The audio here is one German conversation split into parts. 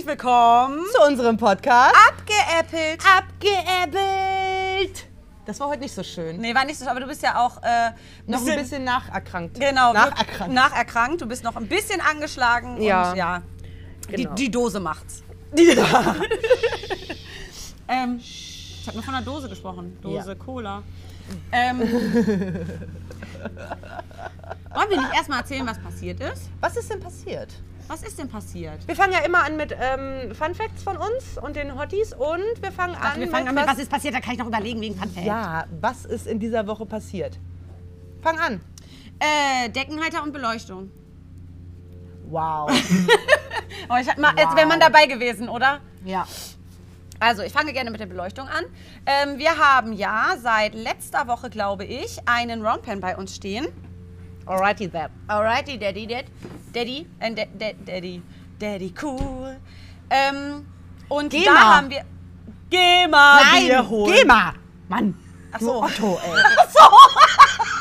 herzlich willkommen zu unserem Podcast Abgeäppelt. Abgeäppelt. Das war heute nicht so schön. Nee, war nicht so, aber du bist ja auch äh, Noch ein bisschen nacherkrankt. Genau, Nacherkrankt. nacherkrankt. Du bist noch ein bisschen angeschlagen Ja. und ja, Genau. die, die Dose macht's. ähm, ich habe nur von einer Dose gesprochen. Dose Ja. Cola. Ähm, wollen wir nicht erstmal erzählen, was passiert ist? Was ist denn passiert? Was ist denn passiert? Wir fangen ja immer an mit ähm, Fun Facts von uns und den Hotties und wir fangen an wir fangen an mit mit, was ist passiert? Da kann ich noch überlegen wegen Funfact. Ja, was ist in dieser Woche passiert? Fang an. Äh, Deckenhalter und Beleuchtung. Wow. Oh, ich, mal, Als wäre man dabei gewesen, oder? ja. Also, ich fange gerne mit der Beleuchtung an. Ähm, wir haben ja seit letzter Woche, glaube ich, einen Roundpen bei uns stehen. Alrighty then. Alrighty, Daddy, Dad, Daddy, äh, da, da, Daddy, Daddy, cool. Ähm, und Geh da haben wir. Geh mal Bier holen. geh mal. Mann. Ach so. Otto, ey.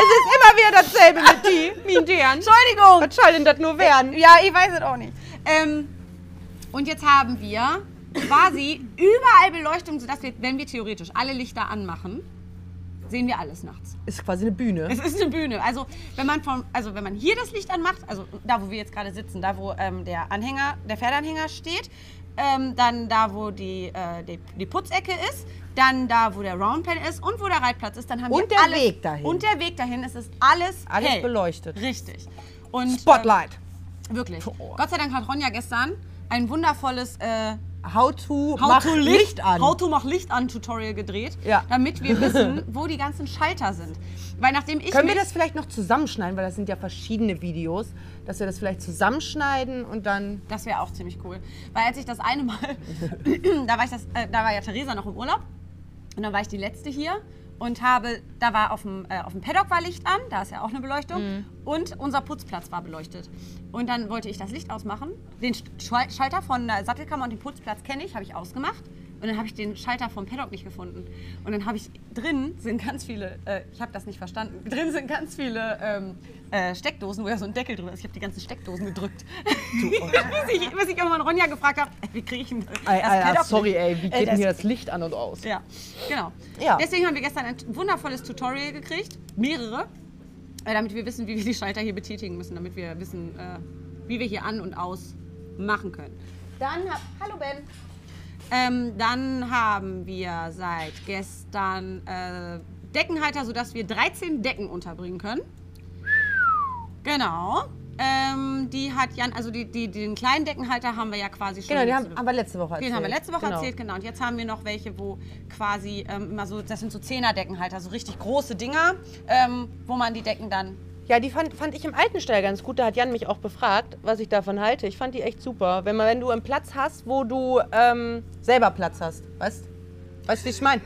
Es ist immer wieder dasselbe mit die, mit deren. Entschuldigung. Was soll denn das nur werden? Ja, ich weiß es auch nicht. Ähm, und jetzt haben wir quasi überall Beleuchtung, sodass wir, wenn wir theoretisch alle Lichter anmachen, sehen wir alles nachts. Ist quasi eine Bühne. Es ist eine Bühne. Also wenn man vom, also wenn man hier das Licht anmacht, also da wo wir jetzt gerade sitzen, da wo ähm, der Anhänger, der Pferdeanhänger steht, ähm, dann da wo die, äh, die, die Putzecke ist, dann da wo der Roundpen ist und wo der Reitplatz ist, dann haben Und wir der alles, Weg dahin. Und der Weg dahin, es ist alles Alles hell. beleuchtet. Richtig. Und Spotlight. Äh, wirklich. Boah. Gott sei Dank hat Ronja gestern ein wundervolles äh, How to How mach to Licht, an. How to mach Licht an Tutorial gedreht, Ja. damit wir wissen, wo die ganzen Schalter sind. Weil nachdem ich Können wir das vielleicht noch zusammenschneiden, weil das sind ja verschiedene Videos, dass wir das vielleicht zusammenschneiden und dann. Das wäre auch ziemlich cool. Weil als ich das eine Mal, da war, ich das, äh, da war ja Theresa noch im Urlaub und dann war ich die letzte hier und habe, da war auf dem, äh, auf dem Paddock war Licht an, da ist ja auch eine Beleuchtung Mhm. und unser Putzplatz war beleuchtet. Und dann wollte ich das Licht ausmachen. Den Sch- Schalter von der Sattelkammer und den Putzplatz kenne ich, habe ich ausgemacht. Und dann habe ich den Schalter vom Paddock nicht gefunden. Und dann habe ich, drin sind ganz viele, äh, ich habe das nicht verstanden, drin sind ganz viele ähm, äh, Steckdosen, wo ja so ein Deckel drin ist. Ich habe die ganzen Steckdosen gedrückt. bis, ich, bis ich irgendwann Ronja gefragt habe, wie kriege ich denn das sorry, ey, wie Äh, geht denn das- hier das Licht an und aus? Ja, genau. Ja. Deswegen haben wir gestern ein wundervolles Tutorial gekriegt, mehrere, äh, damit wir wissen, wie wir die Schalter hier betätigen müssen, damit wir wissen, äh, wie wir hier an und aus machen können. Dann, hab, hallo Ben. Ähm, dann haben wir seit gestern äh, Deckenhalter, sodass wir 13 Decken unterbringen können. Genau. Ähm, die hat Jan, also die, die, den kleinen Deckenhalter haben wir ja quasi schon. Genau, die haben, haben wir letzte Woche erzählt. Den haben wir letzte Woche genau. erzählt, genau. Und jetzt haben wir noch welche, wo quasi ähm, immer so, das sind so Zehnerdeckenhalter, so richtig große Dinger, ähm, wo man die Decken dann. Ja, die fand, fand ich im alten Stall ganz gut. Da hat Jan mich auch befragt, was ich davon halte. Ich fand die echt super. Wenn, man, wenn du einen Platz hast, wo du ähm, selber Platz hast. Weißt Weißt du, wie ich meine?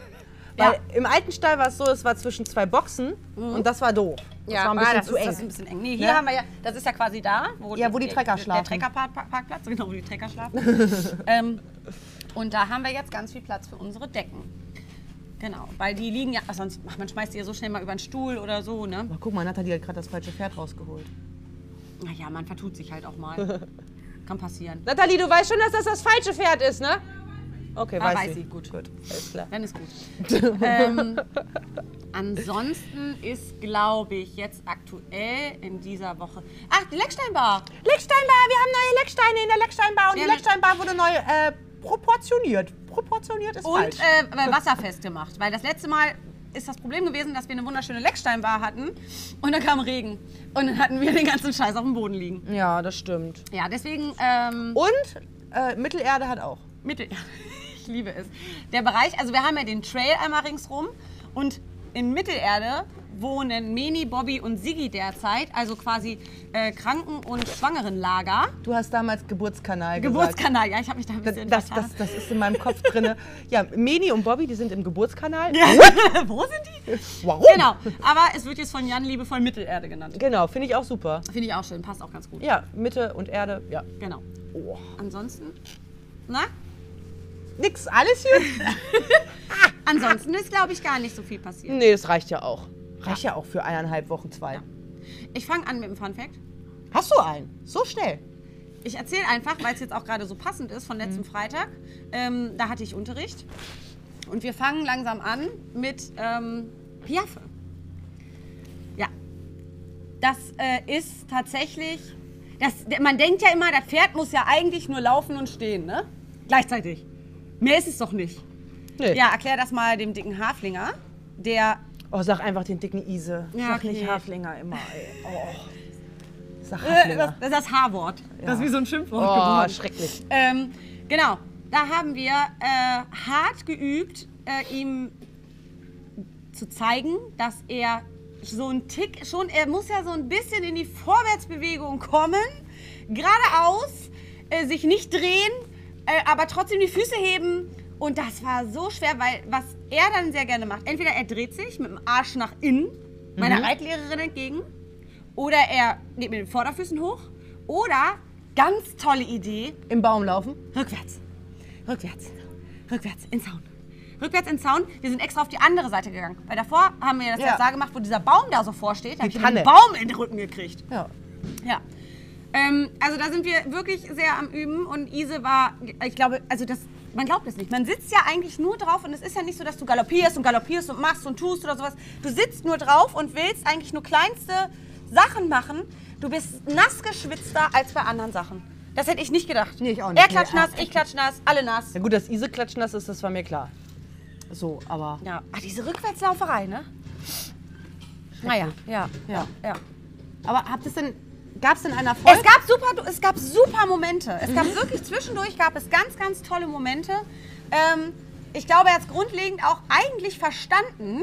Ja. Weil im alten Stall war es so, es war zwischen zwei Boxen und das war doof. Das war ein bisschen ah, das zu ist, eng. Das ist ein bisschen eng. Nee, hier Ne? haben wir ja, das ist ja quasi da, wo, Ja, wo die Trecker schlafen. Der Treckerparkplatz, genau, wo die Trecker schlafen. ähm, und da haben wir jetzt ganz viel Platz für unsere Decken. Genau, weil die liegen ja, ach, sonst, ach, man schmeißt die ja so schnell mal über den Stuhl oder so, ne? Aber guck mal, Nathalie hat gerade das falsche Pferd rausgeholt. Naja, man vertut sich halt auch mal. Kann passieren. Nathalie, du weißt schon, dass das das falsche Pferd ist, ne? Okay, Ah, weiß, weiß sie. sie, gut. Gut, alles klar. Dann ist gut. ähm, ansonsten ist, glaube ich, jetzt aktuell in dieser Woche. Ach, die Lecksteinbar. Lecksteinbar, wir haben neue Lecksteine in der Lecksteinbar und Ja, die ne- Lecksteinbar wurde neu äh, proportioniert. Proportioniert ist Und falsch. äh, wasserfest gemacht. Weil das letzte Mal ist das Problem gewesen, dass wir eine wunderschöne Lecksteinbar hatten und dann kam Regen. Und dann hatten wir den ganzen Scheiß auf dem Boden liegen. ja, das stimmt. Ja, deswegen ähm, Und äh, Mittelerde hat auch. Mittel. Ich liebe es. Der Bereich, also wir haben ja den Trail einmal ringsrum und in Mittelerde wohnen Meni, Bobby und Siggi derzeit, also quasi äh, Kranken- und Schwangerenlager. Du hast damals Geburtskanal gesagt. Geburtskanal, ja, ich habe mich da ein Das, bisschen das, das, das ist in meinem Kopf drin. Ja, Meni und Bobby, die sind im Geburtskanal. Wo sind die? Warum? Genau, aber es wird jetzt von Jan liebevoll Mittelerde genannt. Genau, finde ich auch super. Finde ich auch schön, passt auch ganz gut. Ja, Mitte und Erde, ja. Genau. Oh. Ansonsten, na? Nix, alles hier? Ansonsten ist, glaube ich, gar nicht so viel passiert. nee, das reicht ja auch. Reicht ja, auch für eineinhalb Wochen, zwei. Ich fange an mit dem Fun Fact. Hast du einen? So schnell? ich erzähle einfach, weil es jetzt auch gerade so passend ist von Mhm. letzten Freitag. Ähm, da hatte ich Unterricht. Und wir fangen langsam an mit ähm, Piaffe. Ja. Das äh, ist tatsächlich. Das, man denkt ja immer, das Pferd muss ja eigentlich nur laufen und stehen, ne? Gleichzeitig. Mehr ist es doch nicht. Nee. Ja, erklär das mal dem dicken Haflinger, der Oh, sag einfach den dicken Ise. Ja, sag nicht okay. Haflinger immer, ey. Oh. Sag Äh, das, Haflinger. das ist das H-Wort. Das ist wie so ein Schimpfwort Oh, geworden. schrecklich. Ähm, genau, da haben wir äh, hart geübt, äh, ihm zu zeigen, dass er so ein Tick schon, er muss ja so ein bisschen in die Vorwärtsbewegung kommen, geradeaus, äh, sich nicht drehen, äh, aber trotzdem die Füße heben. Und das war so schwer, weil was er dann sehr gerne macht, entweder er dreht sich mit dem Arsch nach innen, meiner Reitlehrerin entgegen, oder er geht mit den Vorderfüßen hoch, oder, ganz tolle Idee, Im Baum laufen? Rückwärts. Rückwärts. Rückwärts. In Zaun. Rückwärts in Zaun. Wir sind extra auf die andere Seite gegangen. Weil davor haben wir das Ja. jetzt da gemacht, wo dieser Baum da so vorsteht. Da hab ich einen Baum in den Rücken gekriegt. Ja. Ja. Ähm, also da sind wir wirklich sehr am Üben und Ise war, ich glaube, also das, man glaubt es nicht. Man sitzt ja eigentlich nur drauf und es ist ja nicht so, dass du galoppierst und galoppierst und machst und tust oder sowas. Du sitzt nur drauf und willst eigentlich nur kleinste Sachen machen. Du bist nass geschwitzter als bei anderen Sachen. Das hätte ich nicht gedacht. Nee, ich auch nicht. Er klatscht Nee, nass, ah, ich klatsch nass, alle nass. Ja gut, dass Ise klatschnass ist, das war mir klar. So, aber... Ja, ah, diese Rückwärtslauferei, ne? Naja, ja, ja, ja. Aber habt es denn... Gab es denn einen Erfolg? Es gab super, es gab super Momente. Es gab wirklich zwischendurch gab es ganz, ganz tolle Momente. Ähm, ich glaube, er hat es grundlegend auch eigentlich verstanden.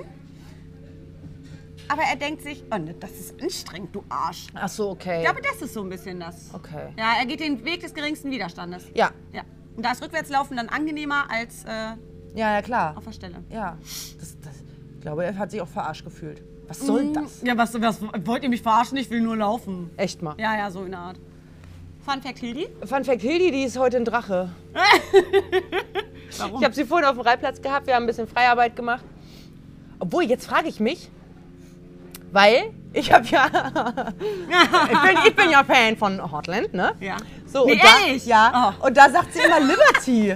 Aber er denkt sich, oh, ne, das ist anstrengend, du Arsch. Ach so, okay. Ich glaube, das ist so ein bisschen das. Okay. Ja, er geht den Weg des geringsten Widerstandes. Ja. Ja. Und da ist Rückwärtslaufen dann angenehmer als äh, Ja, ja, klar. auf der Stelle. Ja. Das, das, ich glaube, er hat sich auch verarscht gefühlt. Was soll das? Ja, was, was wollt ihr mich verarschen? Ich will nur laufen. Echt mal. Ja, ja, so in der Art. Fun Fact, Hildi. Fun Fact, Hildi, die ist heute ein Drache. Warum? Ich habe sie vorhin auf dem Reitplatz gehabt, wir haben ein bisschen Freiarbeit gemacht. Obwohl, jetzt frage ich mich, weil ich habe ja, ich bin, ich bin ja Fan von Hotland, ne? Ja. So, Nee, und da, ehrlich? Ja, Oh. und da sagt sie immer Liberty.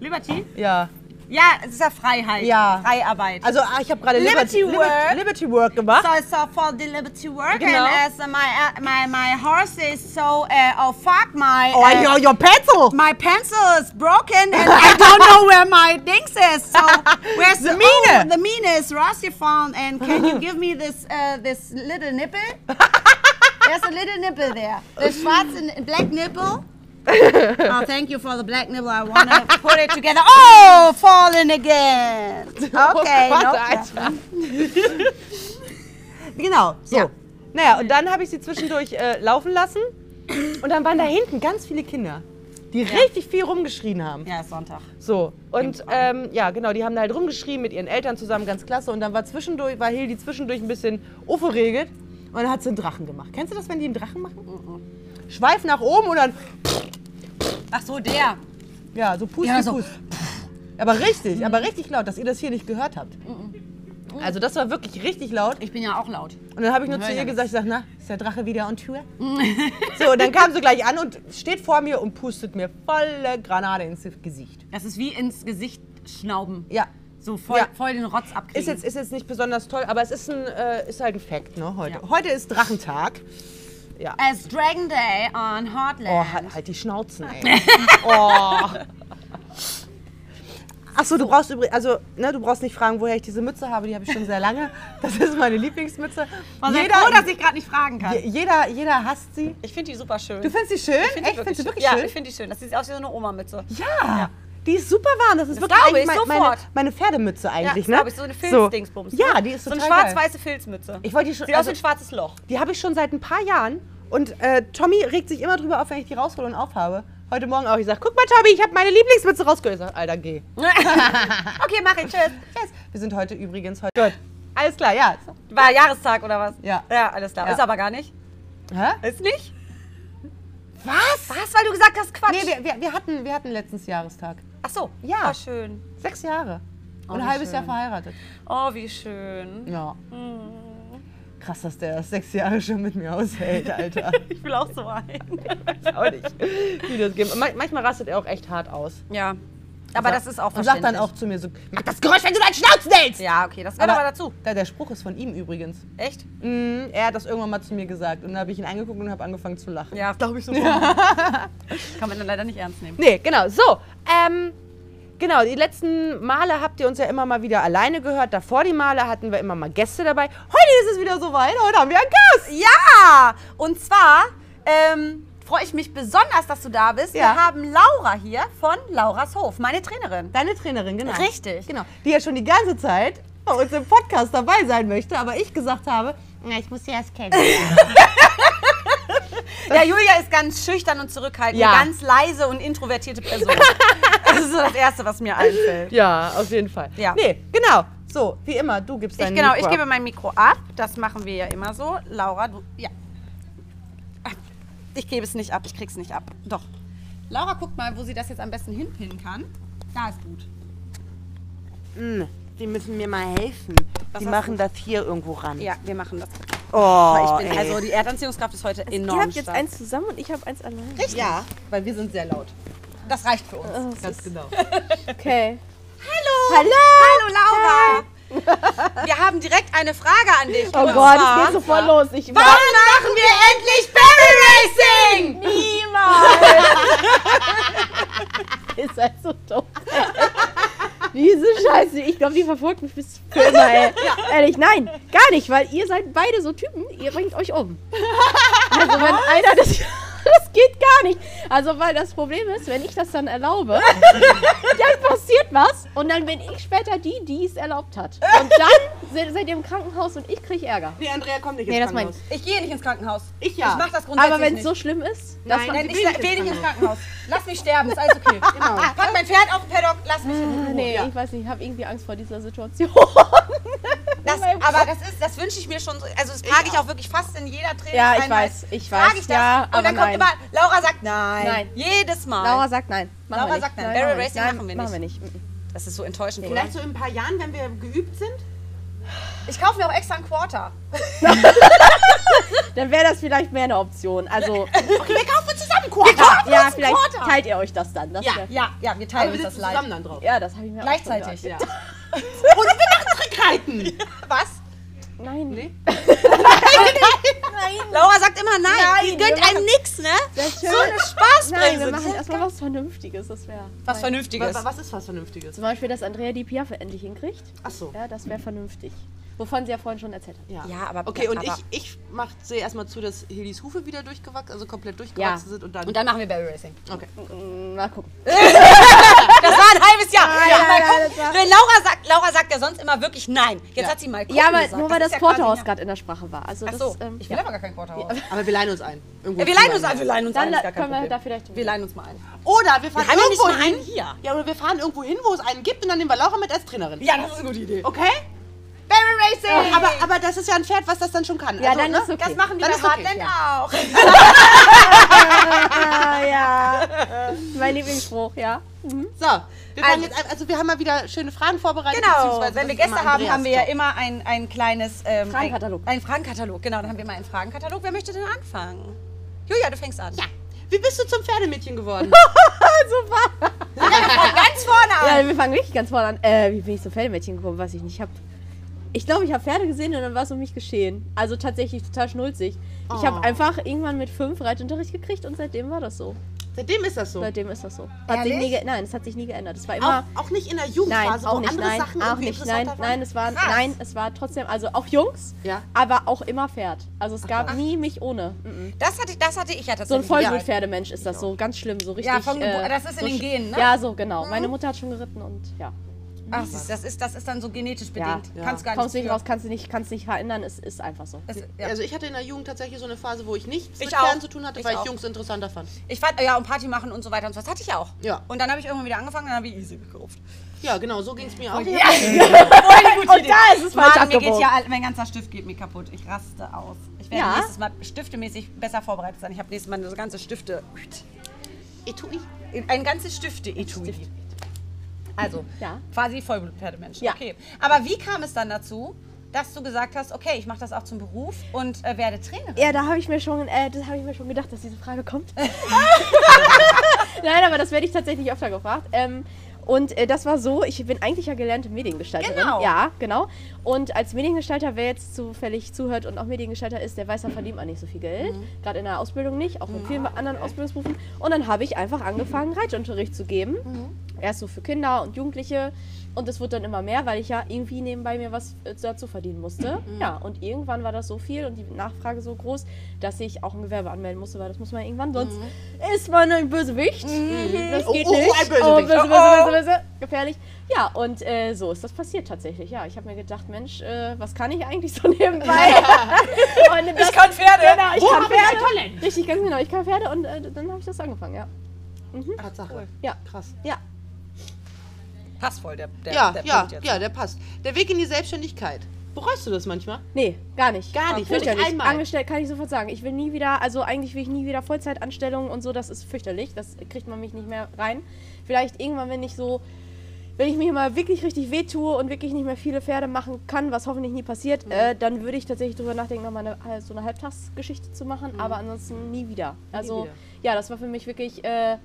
Liberty? Ja, Ja, es ist ja Freiheit. Ja. Freiarbeit. also ah, ich habe gerade Liberty Liberty, Work. Liberty, Work gemacht. so so for the Liberty work Genau. and as uh, my, uh, my my horse is so uh, oh fuck my Oh, uh, your, your pencil. my pencil is broken and I don't know where my dings is. So where's The oh, Mine. the mine is rusty found and can you give me this uh, this little nipple? There's a little nipple there. The schwarze black nipple. oh, thank you for the black nipple. I wanna put it together. Oh, fallen again. Okay, oh no. Genau, so. Ja. Naja, und dann habe ich sie zwischendurch äh, laufen lassen. Und dann waren da hinten ganz viele Kinder, die richtig viel rumgeschrien haben. Ja, ist Sonntag. So, und ähm, ja, genau, die haben da halt rumgeschrien mit ihren Eltern zusammen, ganz klasse. Und dann war zwischendurch, war Hildi zwischendurch ein bisschen aufgeregt und dann hat sie einen Drachen gemacht. Kennst du das, wenn die einen Drachen machen? Schweif nach oben und dann, Ach so, der. ja, so Pust, Ja, so. Pust. Aber richtig, aber richtig laut, dass ihr das hier nicht gehört habt. Also das war wirklich richtig laut. Ich bin ja auch laut. Und dann habe ich nur zu ihr gesagt, ich sag, na, ist der Drache wieder on Tour? so, und dann kam sie gleich an und steht vor mir und pustet mir volle Granate ins Gesicht. Das ist wie ins Gesicht schnauben. Ja, So voll, Ja. voll den Rotz abkriegen. Ist jetzt, ist jetzt nicht besonders toll, aber es ist, ein, äh, ist halt ein Fact, ne, heute. Ja. Heute ist Drachentag. Ja. As Dragon Day on Heartland. Oh, halt, halt die Schnauzen, ey. oh. Achso, du brauchst übrigens, also, ne, du brauchst nicht fragen, woher ich diese Mütze habe, die habe ich schon sehr lange. Das ist meine Lieblingsmütze. War sehr froh, dass ich gerade nicht fragen kann. je- jeder, jeder hasst sie. Ich finde die super schön. Du findest sie schön? Ich find die Echt? Findest du wirklich ja, schön? ich finde die schön. Das sieht aus wie so eine Oma-Mütze. Ja, die ist super warm. Das ist Das wirklich glaube ich mein- meine, meine Pferdemütze eigentlich, ja, ne? glaube ich, so eine Filzdingsbums. Ja, ne? die ist So eine schwarz-weiße Filzmütze. Ich wollte die schon, Sieht aus also, wie ein schwarzes Loch. die habe ich schon seit ein paar Jahren und äh, Tommy regt sich immer drüber auf, wenn ich die raushole und aufhabe. Heute Morgen auch. Ich sage, guck mal, Tommy, ich habe meine Lieblingsmütze rausgeholt. Ich sage, Alter, geh. okay, mach ich. Tschüss. Yes. Wir sind heute übrigens heute. Gut. Alles klar, ja. War Jahrestag oder was? Ja. Ja, alles klar. Ja. Ist aber gar nicht. Hä? Ist nicht? Was? Was? Weil du gesagt hast, Quatsch. Nee, wir, wir, wir, hatten, wir hatten letztens Jahrestag. Ach so. Ja. War schön. Sechs Jahre. Oh, Und ein halbes Jahr schön. verheiratet. Oh, wie schön. Ja. Krass, dass der sechs Jahre schon mit mir aushält, Alter. Ich will auch so einen. weiß auch nicht, wie das geht. Ma- Manchmal rastet er auch echt hart aus. Ja. Aber das ist auch Und sagt dann auch zu mir so, mach das Geräusch, wenn du deinen Schnauzen hältst! Ja, okay, das gehört aber, dazu. Der, der Spruch ist von ihm übrigens. Echt? Mhm, er hat das irgendwann mal zu mir gesagt. Und dann habe ich ihn angeguckt und habe angefangen zu lachen. Ja, glaube ich so. Kann man dann leider nicht ernst nehmen. Nee, genau. So, ähm, genau, die letzten Male habt ihr uns ja immer mal wieder alleine gehört. Davor die Male hatten wir immer mal Gäste dabei. Heute ist es wieder soweit. Heute haben wir einen Gast. Ja, und zwar ähm, freue ich mich besonders, dass du da bist. Ja. Wir haben Laura hier von Lauras Hof, meine Trainerin. Deine Trainerin, genau. Richtig. Genau. Die ja schon die ganze Zeit bei uns im Podcast dabei sein möchte, aber ich gesagt habe, na, ich muss sie erst kennen. Ja, Julia ist ganz schüchtern und zurückhaltend, Ja. eine ganz leise und introvertierte Person. das ist so das Erste, was mir einfällt. ja, auf jeden Fall. Ja. Nee, genau. So, wie immer, du gibst Ich, dein genau, Mikro ich ab. gebe mein Mikro ab. Das machen wir ja immer so. Laura, du. Ja. Ich gebe es nicht ab, ich krieg's nicht ab. Doch. Laura guckt mal, wo sie das jetzt am besten hinpinnen kann. Da ist gut. Hm, Die müssen mir mal helfen. Was Die machen du? das hier irgendwo ran. Ja, wir machen das. Oh, ich bin, also die Erdanziehungskraft ist heute enorm Ihr habt jetzt stark. eins zusammen und ich habe eins allein. Ja, weil wir sind sehr laut. Das reicht für uns. Oh, Ganz genau. Okay. Hallo! Hallo! Laura! Wir haben direkt eine Frage an dich. Oh Gott, es geht sofort los. Ich Wann machen wir endlich Barrel Racing? Niemals! Ihr seid so dumm. Diese Scheiße, ich glaube, die verfolgt mich bis für immer, ey. Ehrlich, nein, gar nicht, weil ihr seid beide so Typen, ihr bringt euch um. Also wenn einer das... Das geht gar nicht. Also, weil das Problem ist, wenn ich das dann erlaube, dann passiert was und dann bin ich später die, die es erlaubt hat. Und dann se- seid ihr im Krankenhaus und ich kriege Ärger. Nee, Andrea kommt nicht Nee, ins das mein Krankenhaus. Ich gehe nicht ins Krankenhaus. Ich ja. Ich mach das grundsätzlich Aber wenn es so schlimm ist, Nein, das Nein, ich will nicht ins ins Krankenhaus. Lass mich sterben, ist alles okay. Genau. Pack mein Pferd auf den Paddock, lass mich in Ruhe. Nee, Ja. ich weiß nicht, ich habe irgendwie Angst vor dieser Situation. Das, aber das ist, das wünsche ich mir schon. so- Also das frage ich auch wirklich fast in jeder Trainingseinheit. Ja, ich weiß, ich Frage weiß, ich das ja, und aber dann kommt nein. immer, Laura sagt nein. Nein. Jedes Mal. Laura sagt nein. Machen Laura wir nicht. sagt nein. nein Barrel wir Racing nicht. machen wir Machen wir nicht. nicht. Das ist so enttäuschend, oder? Vielleicht so in ein paar Jahren, wenn wir geübt sind. Ich kaufe mir auch extra einen Quarter. Dann wäre das vielleicht mehr eine Option. Also, Okay, wir kaufen zusammen Quarter. ja, uns vielleicht Quarter. teilt ihr euch das dann. Das Ja. Ja, ja, wir Aber teilen wir uns das zusammen dann drauf. ja, das habe ich mir Gleichzeitig. auch schon gedacht. Und wir machen Trickreiten. Was? Nein. Nee. Laura sagt immer nein. Nein, Die gönnt einem nix, ne? So eine Nein, Spaßbremse. wir machen erstmal was Vernünftiges. Das wäre. was Vernünftiges. Was, was ist was Vernünftiges? Zum Beispiel, dass Andrea die Piaffe endlich hinkriegt. Ach so. Ja, das wäre vernünftig. Wovon sie ja vorhin schon erzählt hat. Ja. Ja, aber- Okay, und aber- ich, ich mach, sehe erstmal zu, dass Hildis Hufe wieder durchgewachsen, also komplett durchgewachsen Ja. sind und dann. Und dann machen wir Barrel Racing. okay. Mm, Mal gucken. Das war ein halbes Jahr. Ja, mal nein, gucken. das war- Wenn Laura sagt, Laura sagt ja sonst immer wirklich nein. Jetzt Ja. hat sie mal gucken Ja, aber gesagt. nur weil das, ja quasi Porterhaus ja- gerade in der Sprache war. Also Ach das, so, ähm, ich will ja. aber gar kein Quarterhaus. Aber wir leihen uns ein. Irgendwo Ja, wir leihen uns ein, wir leihen uns Dann ein, können wir Problem. da vielleicht. Wir leihen uns mal ein. Oder wir fahren Wir ja irgendwo nur hin. einen hier. Ja, oder wir fahren irgendwo hin, wo es einen gibt und dann nehmen wir Laura mit als Trainerin. Ja, das ist eine gute Idee. Okay? Barrel Racing! Aber, aber das ist ja ein Pferd, was das dann schon kann. Ja, also, dann ne? ist okay. das machen die Dann bei ist okay, ja. auch. Ah, ja. Mein Lieblingsspruch, ja. So, wir Also- jetzt, also wir haben mal wieder schöne Fragen vorbereitet. Genau, wenn wir Gäste haben, Andreas haben wir ja immer ein, ein kleines... Ähm, Fragenkatalog. Ein, ein Fragenkatalog, genau. Dann haben wir immer einen Fragenkatalog. Wer möchte denn anfangen? Julia, du fängst an. Ja. Wie bist du zum Pferdemädchen geworden? Super. Ganz vorne an. Ja, wir fangen wirklich ganz vorne an. Äh, wie bin ich zum Pferdemädchen gekommen? Weiß ich nicht. Ich habe ich glaube, ich habe Pferde gesehen und dann war es um mich geschehen. Also tatsächlich total schnulzig. Ich Oh. habe einfach irgendwann mit fünf Reitunterricht gekriegt und seitdem war das so. Seitdem ist das so. Seitdem ist das so. Hat sich nie nein, es hat sich nie geändert. Es war immer. Auch, auch nicht in der Nein, Jugendphase, auch wo nicht, nein, Sachen auch nicht, nein, waren? nein, es war, Krass. nein, es war trotzdem, also auch Jungs, Ja. aber auch immer Pferd. Also es gab Ach. nie mich ohne. Mhm. Das hatte, das hatte ich ja So ein tatsächlich. Vollblutpferdmensch ist das so, ganz schlimm, so richtig. Ja, von Geburt- äh, das ist in so den Genen, ne? Ja, so genau. Meine Mutter hat schon geritten und ja. Ach, siehst, das, ist, das ist dann so genetisch bedingt. Ja. Kannst gar Kommst nicht nicht raus, kannst du nicht, kannst nicht verändern, es ist einfach so. Es, ja. Also ich hatte in der Jugend tatsächlich so eine Phase, wo ich nichts Ich mit. Pferden zu tun hatte, Ich weil auch. ich Jungs interessanter fand. ich fand, ja, und Party machen und so weiter und so. Das hatte ich ja auch. Ja. Und dann habe ich irgendwann wieder angefangen und dann habe ich Easy gekauft. Ja, genau, so ging es mir auch. Ja. Gute Und da ist es falsch Mann, mir geht ja, mein ganzer Stift geht mir kaputt. Ich raste aus. Ich werde Ja? nächstes Mal stiftemäßig besser vorbereitet sein. Ich habe nächstes Mal so ganze Stifte. Etui. Ein ganzes Stifte-Etui. Also, Ja. quasi Vollblutpferdemensch. Ja. Okay. Aber wie kam es dann dazu, dass du gesagt hast, okay, ich mache das auch zum Beruf und äh, werde Trainerin? Ja, da habe ich mir schon, äh, das habe ich mir schon gedacht, dass diese Frage kommt. Nein, aber das werde ich tatsächlich öfter gefragt. Ähm, und äh, das war so, ich bin eigentlich ja gelernte Mediengestalterin. Genau. Ja, genau. Und als Mediengestalter, wer jetzt zufällig zuhört und auch Mediengestalter ist, der weiß, da verdient man nicht so viel Geld. Gerade in der Ausbildung nicht, auch mit vielen anderen Ausbildungsberufen. Und dann habe ich einfach angefangen, Reitunterricht zu geben. Erst so für Kinder und Jugendliche. Und es wurde dann immer mehr, weil ich ja irgendwie nebenbei mir was äh, dazu verdienen musste. Ja, und irgendwann war das so viel und die Nachfrage so groß, dass ich auch ein Gewerbe anmelden musste, weil das muss man irgendwann, sonst ist man ein Bösewicht. Das geht Oh, oh, nicht. ein Bösewicht. Oh, böse, Oh, böse, oh. böse, böse. Gefährlich. Ja, und äh, so ist das passiert tatsächlich. Ja, ich habe mir gedacht, Mensch, äh, was kann ich eigentlich so nebenbei? und das, Ich kann Pferde. Genau, ich Wo kann Pferde. Talent? Richtig, ganz genau. Ich kann Pferde und äh, dann habe ich das angefangen, ja. Tatsache. Ja. Krass. Ja. Passt voll, der, der, Ja, der ja, Punkt jetzt. ja, der passt. Der Weg in die Selbstständigkeit. Bereust du das manchmal? Nee, gar nicht. Gar nicht, wirklich Fürchterlich. einmal. Angestellt kann ich sofort sagen. Ich will nie wieder, also eigentlich will ich nie wieder Vollzeitanstellungen und so, das ist fürchterlich. Das kriegt man mich nicht mehr rein. Vielleicht irgendwann, wenn ich so, wenn ich mich mal wirklich richtig wehtue und wirklich nicht mehr viele Pferde machen kann, was hoffentlich nie passiert, Mhm. äh, dann würde ich tatsächlich drüber nachdenken, nochmal eine, so eine Halbtagsgeschichte zu machen, aber ansonsten nie wieder. Also, Mhm. wieder. ja, das war für mich wirklich äh,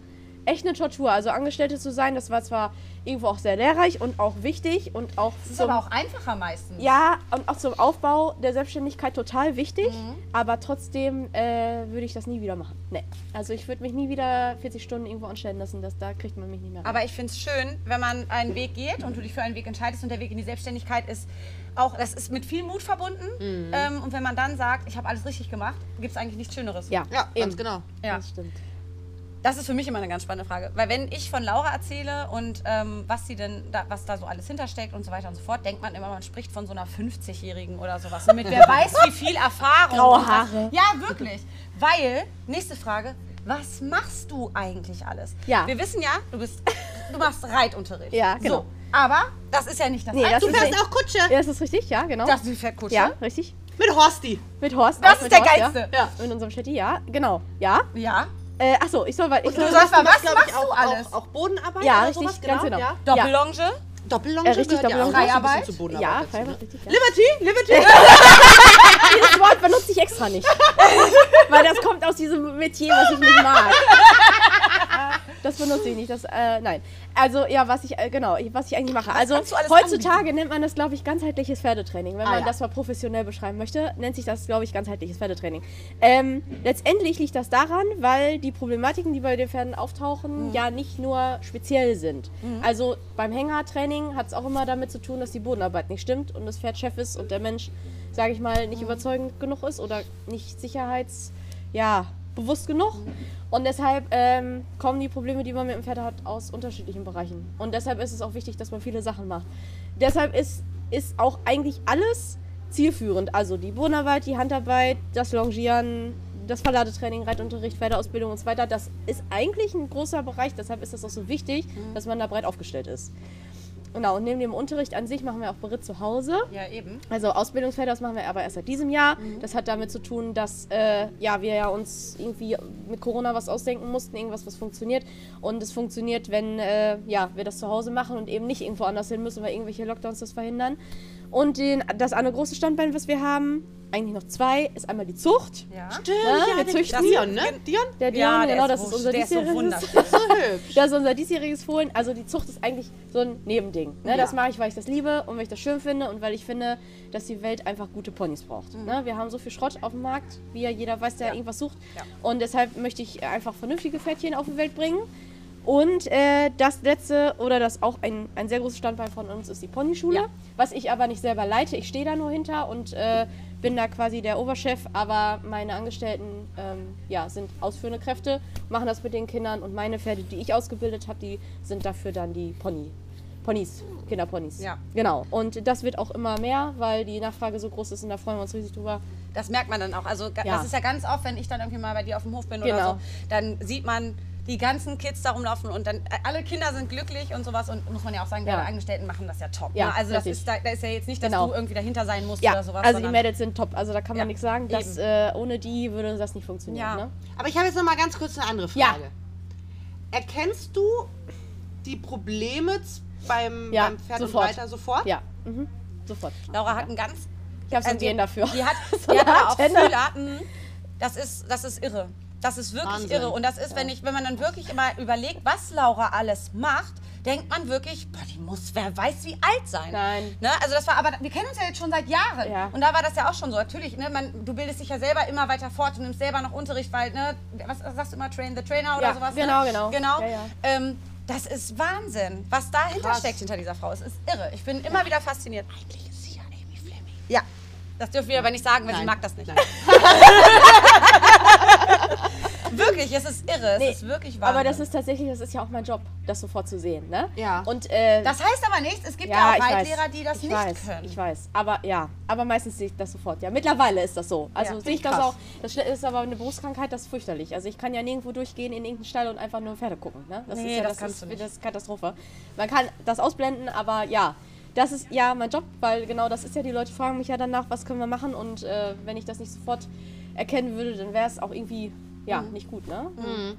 echt eine Tortur. Also Angestellte zu sein, das war zwar irgendwo auch sehr lehrreich und auch wichtig und auch Das ist zum- aber auch einfacher meistens. ja, und auch zum Aufbau der Selbstständigkeit total wichtig. Mhm. Aber trotzdem äh, würde ich das nie wieder machen. Nee. Also ich würde mich nie wieder 40 Stunden irgendwo anstellen lassen. Das, da kriegt man mich nicht mehr rein. Aber ich finde es schön, wenn man einen Weg geht und du dich für einen Weg entscheidest und der Weg in die Selbstständigkeit ist auch, das ist mit viel Mut verbunden. Mhm. Ähm, und wenn man dann sagt, ich habe alles richtig gemacht, gibt es eigentlich nichts Schöneres. ja, Ja, eben. ganz genau. Ja. Das stimmt. Das ist für mich immer eine ganz spannende Frage. Weil wenn ich von Laura erzähle und ähm, was sie denn da, was da so alles hintersteckt und so weiter und so fort, denkt man immer, man spricht von so einer 50-Jährigen oder sowas. Mit wer weiß wie viel Erfahrung. Graue Haare. Ja, wirklich. Weil, nächste Frage, was machst du eigentlich alles? Ja. Wir wissen ja, du bist, du machst Reitunterricht. Ja, genau. So, aber das ist ja nicht das Nee, das Du fährst auch Kutsche Ja, das ist richtig, ja, genau. Das ist die Fettkutsche. ja, richtig. mit Horsti. Mit Horst. Das ist mit der Horst, Geilste. Ja. In unserem Chatty, ja, genau. Ja. Ja. Äh, achso, ich soll weil ich du soll, sollst mal, was glaub machst ich, du auch, alles? Auch, auch Bodenarbeit Ja, oder richtig, sowas, ganz genau. Ja. Doppellonge. Doppellonge Äh, richtig, ja Doppellonge. so ein bisschen Freiarbeit? ja, ne? richtig, ja. Liberty, Liberty. Dieses Wort benutze ich extra nicht. Weil das kommt aus diesem Metier, was ich nicht mag. Das benutze ich nicht. Das, äh, nein. Also, ja, was ich, äh, genau, was ich eigentlich mache. Also, heutzutage nennt man das, glaube ich, ganzheitliches Pferdetraining. Wenn Ah, man ja. das mal professionell beschreiben möchte, nennt sich das, glaube ich, ganzheitliches Pferdetraining. Ähm, letztendlich liegt das daran, weil die Problematiken, die bei den Pferden Mhm. auftauchen, ja nicht nur speziell sind. Also, beim Hängertraining hat es auch immer damit zu tun, dass die Bodenarbeit nicht stimmt und das Pferd Chef ist und der Mensch, sage ich mal, Mhm. nicht überzeugend genug ist oder nicht sicherheits, ja, bewusst genug. Und deshalb ähm, kommen die Probleme, die man mit dem Pferd hat, aus unterschiedlichen Bereichen. Und deshalb ist es auch wichtig, dass man viele Sachen macht. Deshalb ist, ist auch eigentlich alles zielführend. Also die Bodenarbeit, die Handarbeit, das Longieren, das Verladetraining, Reitunterricht, Pferdeausbildung und so weiter. Das ist eigentlich ein großer Bereich. Deshalb ist es auch so wichtig, dass man da breit aufgestellt ist. Genau, und neben dem Unterricht an sich machen wir auch Beritt zu Hause. Ja, eben. Also Ausbildungsfelder, das machen wir aber erst seit diesem Jahr. Das hat damit zu tun, dass äh, ja, wir ja uns irgendwie mit Corona was ausdenken mussten, irgendwas, was funktioniert. Und es funktioniert, wenn äh, ja, wir das zu Hause machen und eben nicht irgendwo anders hin müssen, weil irgendwelche Lockdowns das verhindern. Und den, das andere große Standbein, was wir haben, eigentlich noch zwei, ist einmal die Zucht. Ja. Stimmt, Ja, ja, wir der züchten. Dion, ne? Dion? Der Dion, Ja, der genau, ist das so- ist unser der ist so diesjähriges- wunderschön. So hübsch. Das ist unser diesjähriges Fohlen. Also die Zucht ist eigentlich so ein Nebending. Ne? Das Ja. mache ich, weil ich das liebe und weil ich das schön finde und weil ich finde, dass die Welt einfach gute Ponys braucht. Ne? Wir haben so viel Schrott auf dem Markt, wie ja jeder weiß, der irgendwas sucht. Ja. Und deshalb möchte ich einfach vernünftige Pferdchen auf die Welt bringen. Und äh, das letzte oder das auch ein, ein sehr großes Standbein von uns ist die Ponyschule, Ja. was ich aber nicht selber leite. Ich stehe da nur hinter und äh, bin da quasi der Oberchef, aber meine Angestellten ähm, ja, sind ausführende Kräfte, machen das mit den Kindern und meine Pferde, die ich ausgebildet habe, die sind dafür dann die Pony. Ponys, Kinderponys. Ja. Genau. Und das wird auch immer mehr, weil die Nachfrage so groß ist und da freuen wir uns riesig drüber. Das merkt man dann auch. Also Ja. das ist ja ganz oft, wenn ich dann irgendwie mal bei dir auf dem Hof bin oder Genau. so, dann sieht man die ganzen Kids da rumlaufen und dann äh, alle Kinder sind glücklich und sowas und muss man ja auch sagen, Ja. deine Angestellten machen das ja top. Ja, ne? Also das ist, da, da ist ja jetzt nicht, dass Genau. du irgendwie dahinter sein musst Ja, oder sowas. also die Mädels sind top. Also da kann man Ja, nichts sagen. Das, eben. äh, ohne die würde das nicht funktionieren. Ja. Ne? Aber ich habe jetzt noch mal ganz kurz eine andere Ja. Frage. Erkennst du die Probleme beim, Ja, beim Pferd sofort. und Reiter sofort? Ja, mhm. sofort. Laura hat ein ganz Ich hab so ein die- Gen dafür. Die hat, So die hat auch. Fühler. Das ist, das ist irre. Das ist wirklich Wahnsinn. irre. Und das ist, wenn, ich, wenn man dann wirklich immer überlegt, was Laura alles macht, denkt man wirklich, boah, die muss, wer weiß, wie alt sein. Nein. Ne? Also das war, aber wir kennen uns ja jetzt schon seit Jahren. Ja. Und da war das ja auch schon so. Natürlich, ne, man, du bildest dich ja selber immer weiter fort, du nimmst selber noch Unterricht, weil, ne, was sagst du immer, Train the Trainer oder Ja, sowas? genau, ne? genau. Genau. Ja, ja. Ähm, das ist Wahnsinn, was dahinter Krass. steckt hinter dieser Frau. Es ist irre. Ich bin immer wieder fasziniert. Eigentlich ist sie ja Amy Fleming. Ja. Das dürfen wir aber nicht sagen, weil sie Nein. mag das nicht. Nein. Wirklich, es ist irre. Nee, es ist wirklich wahr. Aber das ist tatsächlich, das ist ja auch mein Job, das sofort zu sehen, ne? Ja. Und äh, Das heißt aber nichts, es gibt ja, ja, auch. Reitlehrer, die das ich nicht weiß, können. Ich weiß, aber ja, aber meistens sehe ich das sofort. Ja, mittlerweile ist das so. Also Ja, sehe ich das krass. auch. Das ist aber eine Berufskrankheit, das ist fürchterlich. Also ich kann ja nirgendwo durchgehen in irgendeinen Stall und einfach nur Pferde gucken. Ne? Das Nee, ist ja das das, kannst ist, du nicht. das ist Katastrophe. Man kann das ausblenden, aber ja. Das ist ja mein Job, weil genau das ist ja, die Leute fragen mich ja danach, was können wir machen und äh, wenn ich das nicht sofort erkennen würde, dann wäre es auch irgendwie, ja, nicht gut, ne?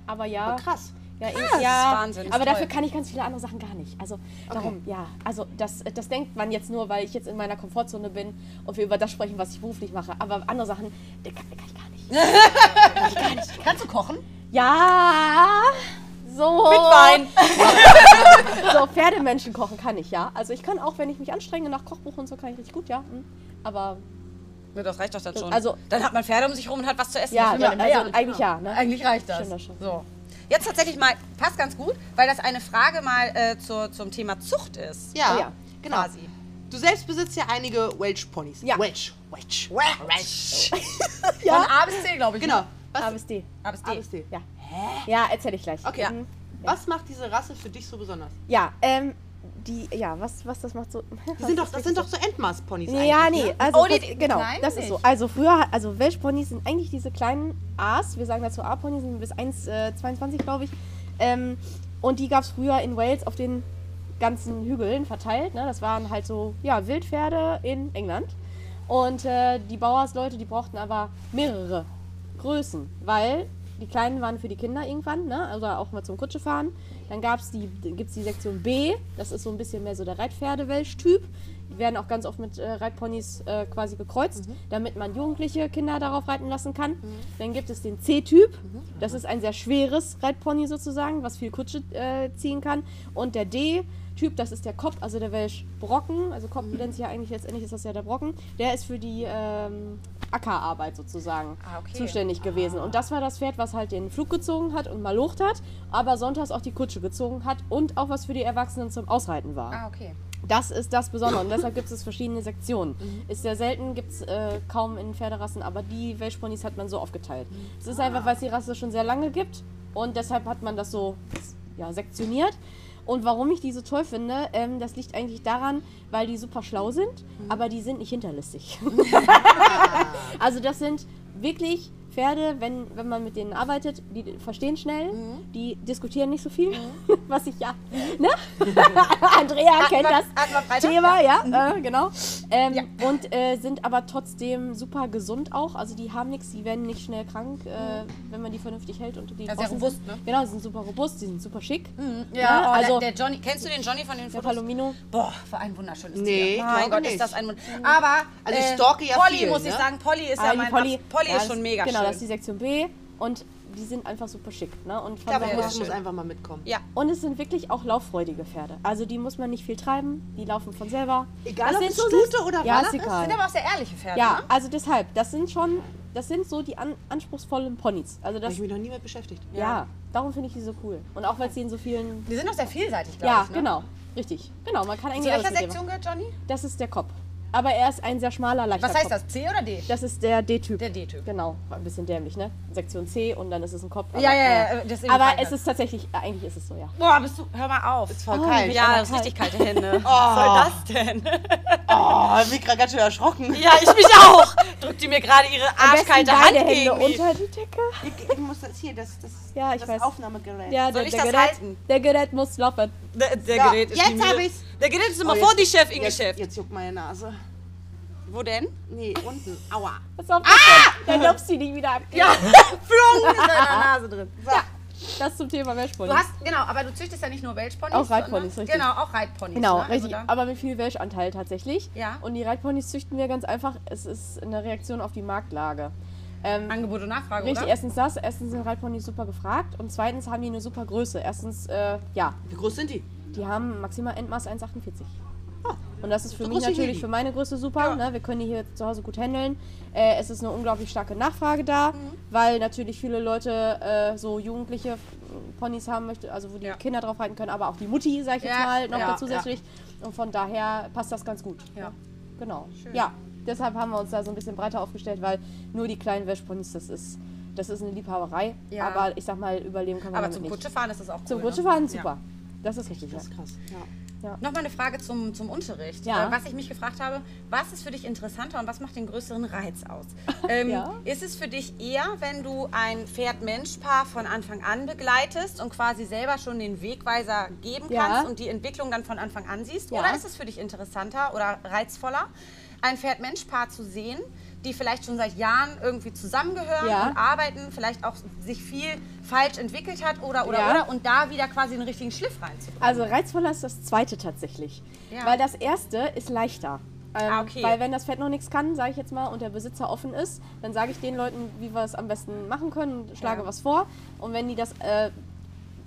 Aber ja. Aber krass. Ja, Krass, ich, ja Wahnsinn, aber dafür toll. kann ich ganz viele andere Sachen gar nicht. Also darum, ja, also das, das denkt man jetzt nur, weil ich jetzt in meiner Komfortzone bin und wir über das sprechen, was ich beruflich mache. Aber andere Sachen, die kann, die kann ich gar nicht. Kannst du kochen? Ja, so. Mit Wein. So, Pferdemenschen kochen kann ich, ja. Also ich kann auch, wenn ich mich anstrenge nach Kochbuch und so, kann ich richtig gut, ja. hm. Aber Ja, das reicht doch dann schon. Also- dann hat man Pferde um sich rum und hat was zu essen. ja, will ja, man also eigentlich ja. Ne? Eigentlich reicht das. Das schon. So. Jetzt tatsächlich mal, passt ganz gut, weil das eine Frage mal äh, zur, zum Thema Zucht ist. Ja, Oh ja. genau. Quasi. Du selbst besitzt ja einige Welsh-Ponys. Ja. Welsh. Welsh. Von A bis C, glaube ich. Genau. Ne? Was? A bis D. A bis D. A bis D. Ja. Ja, erzähle ich gleich. Okay. Ja. Mhm. Was macht diese Rasse für dich so besonders? Ja, ähm, die, ja, was, was das macht so. Die sind doch, das sind doch so Endmaß-Ponys ja, eigentlich, nee, ne? also Oh, die- das, die genau, das ist nicht. so. Also früher, also Welshponys sind eigentlich diese kleinen A's, wir sagen dazu A-Ponys, sind bis 1,22 glaube ich. Ähm, und die gab es früher in Wales auf den ganzen Hügeln verteilt. Ne? Das waren halt so, ja, Wildpferde in England. Und äh, die Bauersleute, die brauchten aber mehrere Größen, weil die kleinen waren für die Kinder irgendwann, ne? also auch mal zum Kutsche fahren. Dann gab's die, gibt es die Sektion B, das ist so ein bisschen mehr so der Reitpferde-Welsch-Typ. Die werden auch ganz oft mit äh, Reitponys äh, quasi gekreuzt, damit man jugendliche Kinder darauf reiten lassen kann. Dann gibt es den C-Typ, das ist ein sehr schweres Reitpony sozusagen, was viel Kutsche äh, ziehen kann. Und der D-Typ, das ist der Kopf, also der Welsh Brocken, also Kopf nennt sich ja eigentlich letztendlich ist das ja der Brocken, der ist für die ähm, Ackerarbeit sozusagen Ah, okay. zuständig gewesen. Und das war das Pferd, was halt den Flug gezogen hat und malocht hat, aber sonntags auch die Kutsche gezogen hat und auch was für die Erwachsenen zum Ausreiten war. Ah, okay. Das ist das Besondere und deshalb gibt es verschiedene Sektionen. Mhm. Ist sehr selten, gibt es äh, kaum in Pferderassen, aber die Welshponys hat man so aufgeteilt. Mhm. Es ist einfach, weil es die Rasse schon sehr lange gibt und deshalb hat man das so ja, sektioniert. Und warum ich die so toll finde, ähm, das liegt eigentlich daran, weil die super schlau sind, Mhm. aber die sind nicht hinterlistig. also das sind wirklich Pferde, wenn, wenn man mit denen arbeitet, die verstehen schnell, Mhm. die diskutieren nicht so viel, was ich ja, ne? Andrea kennt wir- das Thema, ja, äh, genau. Ähm, Und äh, sind aber trotzdem super gesund auch, also die haben nichts, die werden nicht schnell krank, äh, wenn man die vernünftig hält. Und die Ja, sehr robust, ne? Genau, die sind super robust, die sind super schick. Ja, oh, also der, der Johnny, kennst du den Johnny von den der Fotos? Palomino. Boah, für ein wunderschönes Nee, Tier. Mein glaube Gott, nicht. ist das ein Wunder. Aber Also ich äh, stalke ja Polly, viel, muss ne? ich sagen, Polly ist Ah, ja mein Polly, Polly ja, ist schon mega Genau. Das ist die Sektion B und die sind einfach super schick. Ne? Und, von Ich glaube, daher- ich muss, muss einfach mal mitkommen. ja. und es sind wirklich auch lauffreudige Pferde. Also die muss man nicht viel treiben, die laufen von selber. Egal, Das ob sind es so Stute süß- oder Ja, ist egal. Sind aber auch sehr ehrliche Pferde, Ja, ne? also deshalb, das sind schon, das sind so die an, anspruchsvollen Ponys. Also Habe das, ich mich noch nie mit beschäftigt. ja. darum finde ich die so cool. Und auch weil sie in so vielen, Die sind auch sehr vielseitig, glaube ja, ich. Ne? genau, richtig, genau, man kann Zu eigentlich alles welcher Sektion gehört Johnny? Das ist der Kopf. Aber er ist ein sehr schmaler, leichter Was heißt Kopf. das? C oder D? Das ist der D-Typ. Der D-Typ. Genau, war ein bisschen dämlich, ne? Sektion C und dann ist es ein Kopf. Ja, ja, ja, äh, deswegen Aber es ist tatsächlich, eigentlich ist es so, ja. Boah, bist du. Hör mal auf. Ist voll Oh, kalt. ja. Ja, das ist richtig kalte Hände. Was soll das denn? Oh, ich bin gerade ganz schön erschrocken. Ja, ich mich auch. Drückt die mir gerade ihre arschkalte Hand Hände gegen mich. unter die Decke. Ich, ich muss das hier, das, das, Ja, ich das weiß. Aufnahmegerät. Ja, Soll der, ich der das Gerät, halten? Der Gerät muss laufen. Der, der So, Gerät ist jetzt die Mühe. hab ich's. Der Gerät ist immer Oh, vor jetzt- die Chef in Jetzt, Geschäft. jetzt juckt meine Nase. Wo denn? Nee, unten. Aua. Pass auf, ah! dann lupst die nicht wieder ab. Ja, Flung ist in der Nase drin. So, Das zum Thema Welschponys. Du hast, genau, aber du züchtest ja nicht nur Welschponys. Auch Reitponys, sondern- richtig. Genau, auch Reitponys. Genau, ne? Also richtig. da- aber mit viel Welschanteil tatsächlich. Ja. Und die Reitponys züchten wir ganz einfach. Es ist eine Reaktion auf die Marktlage. Ähm, Angebot und Nachfrage, Richtig, oder? erstens das, erstens sind Reitponys super gefragt und zweitens haben die eine super Größe. Erstens, äh, ja, Wie groß sind die? Die haben maximal Endmaß 1,48. Und das ist für So mich natürlich für meine Größe super. Ne? Wir können die hier zu Hause gut handeln. Äh, es ist eine unglaublich starke Nachfrage da, Mhm. weil natürlich viele Leute äh, so jugendliche äh, Ponys haben möchten, also wo die Ja. Kinder drauf reiten können, aber auch die Mutti, sag ich jetzt Ja, mal, noch ja, dazu zusätzlich. Und von daher passt das ganz gut. Ja. Genau. Schön. Ja, deshalb haben wir uns da so ein bisschen breiter aufgestellt, weil nur die kleinen Wäschponys, das ist, das ist eine Liebhaberei. Ja. Aber ich sag mal, überleben kann man Aber zum nicht. Kutschefahren ist das auch cool. Zum ne? Kutschefahren Ja. Das ist richtig. Das Ja. ist krass. Ja. Nochmal eine Frage zum, zum Unterricht. Ja. Äh, was ich mich gefragt habe, was ist für dich interessanter und was macht den größeren Reiz aus? Ähm, Ja. Ist es für dich eher, wenn du ein Pferd-Mensch-Paar von Anfang an begleitest und quasi selber schon den Wegweiser geben Ja. kannst und die Entwicklung dann von Anfang an siehst? Ja. Oder ist es für dich interessanter oder reizvoller, ein Pferd-Mensch-Paar zu sehen, die vielleicht schon seit Jahren irgendwie zusammengehören Ja. und arbeiten, vielleicht auch sich viel falsch entwickelt hat oder oder Ja. oder und da wieder quasi einen richtigen Schliff reinzubringen? Also reizvoller ist das zweite tatsächlich. Ja. Weil das erste ist leichter. Ähm, Ah, okay. Weil wenn das Pferd noch nichts kann, sage ich jetzt mal, und der Besitzer offen ist, dann sage ich den Leuten, wie wir es am besten machen können, schlage Ja. was vor. Und wenn die das äh,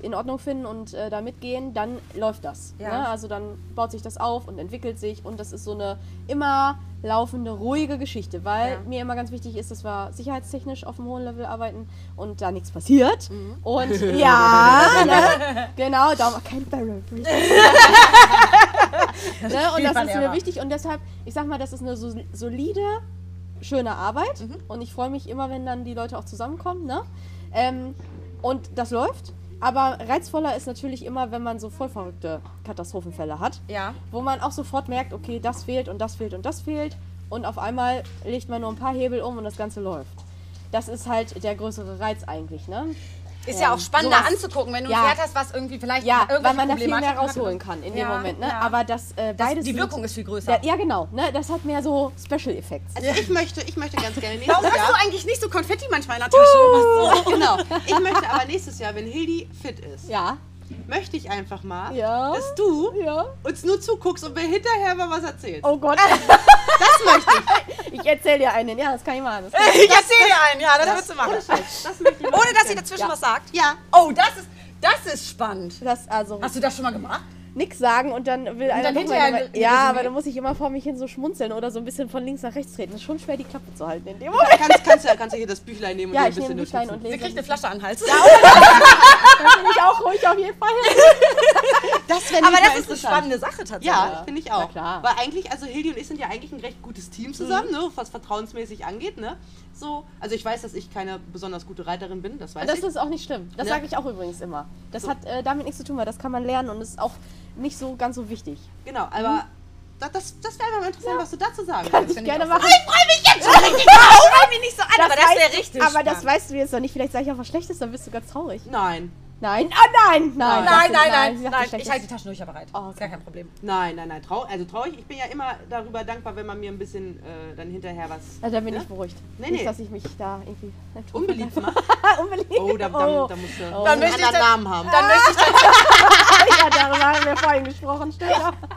in Ordnung finden und äh, da mitgehen, dann läuft das. Ja. Ne? Also dann baut sich das auf und entwickelt sich und das ist so eine immer laufende, ruhige Geschichte, weil Ja. mir immer ganz wichtig ist, dass wir sicherheitstechnisch auf einem hohen Level arbeiten und da nichts passiert. Mhm. Und ja, ne? genau, darum auch kein Barrel Break. ne? Und das ist mir wichtig und deshalb, ich sag mal, das ist eine so, solide, schöne Arbeit Mhm. und ich freue mich immer, wenn dann die Leute auch zusammenkommen. Ne? Ähm, und das läuft. Aber reizvoller ist natürlich immer, wenn man so voll verrückte Katastrophenfälle hat, Ja. wo man auch sofort merkt, okay, das fehlt und das fehlt und das fehlt und auf einmal legt man nur ein paar Hebel um und das Ganze läuft. Das ist halt der größere Reiz eigentlich, ne? Ist ja auch spannender sowas- anzugucken, wenn du Ja. ein Pferd hast, was irgendwie vielleicht Ja, irgendwelche weil man da viel mehr rausholen kann in Ja, dem Moment, ne? ja. Aber das äh, Das, beides die sind- Wirkung ist viel größer. Ja, ja, genau, ne? Das hat mehr so Special Effects. Also ich möchte, ich möchte ganz gerne nächstes Warum hast Jahr. du eigentlich nicht so Konfetti manchmal in der Tasche? So. Genau. Ich möchte aber nächstes Jahr, wenn Hildi fit ist, Ja. Möchte ich einfach mal, Ja. dass du Ja. uns nur zuguckst und mir hinterher mal was erzählst. Oh Gott. Das möchte ich. Ich erzähle dir einen. Ja, das kann ich machen. Das Ich erzähle dir einen, ja, das, würdest du machen. Das möchte ich mal Ohne dass sie dazwischen Ja. was sagt? Ja. Oh, das ist, das ist spannend. das also Hast du das schon mal gemacht? Nix sagen und dann will einer dann noch hinterher mal, Ja, aber dann muss ich immer vor mich hin so schmunzeln oder so ein bisschen von links nach rechts treten. Das ist schon schwer, die Klappe zu halten in dem Moment. Kannst, kannst, du, kannst du hier das Büchlein nehmen und Ja, dir ich ein nehme bisschen ein Büchlein und Sie lese. kriegt eine Flasche an den Hals. Dann bin ich auch ruhig auf jeden Fall. Das Aber das ist eine spannende Sache tatsächlich. Ja, finde ich auch. Weil eigentlich, also Hildi und ich sind ja eigentlich ein recht gutes Team zusammen, ne, was vertrauensmäßig angeht, ne? So, also ich weiß, dass ich keine besonders gute Reiterin bin, das weiß Das ich. ist auch nicht schlimm. Das Ne? sage ich auch übrigens immer. Das So. hat äh, damit nichts zu tun, weil das kann man lernen und ist auch nicht so ganz so wichtig. Genau, aber das, das, das wäre mal interessant, was du dazu sagen Kann kannst. ich gerne machen. freue mich jetzt schon richtig drauf. Schau mich nicht so an, aber das wäre richtig Aber das spannend. weißt du jetzt noch nicht. Vielleicht sage ich auch was Schlechtes, dann bist du ganz traurig. Nein, Nein. Ah, nein. Nein, Nein, nein, nein, nein. was Ich halte die Taschentücher bereit. Oh, okay. Ist gar kein Problem. nein, nein, nein, trau also traurig. Ich bin ja immer darüber dankbar, wenn man mir ein bisschen äh, dann hinterher was Na, dann bin Ne? ich beruhigt. Nee, Nicht, nee. dass ich mich da irgendwie unbeliebt macht. unbeliebt. Oh, da, da, Oh. da musst du Oh. Dann einen möchte ich anderen das- Namen haben. Dann möchte ich ja, darüber haben wir vorhin gesprochen. Stimmt.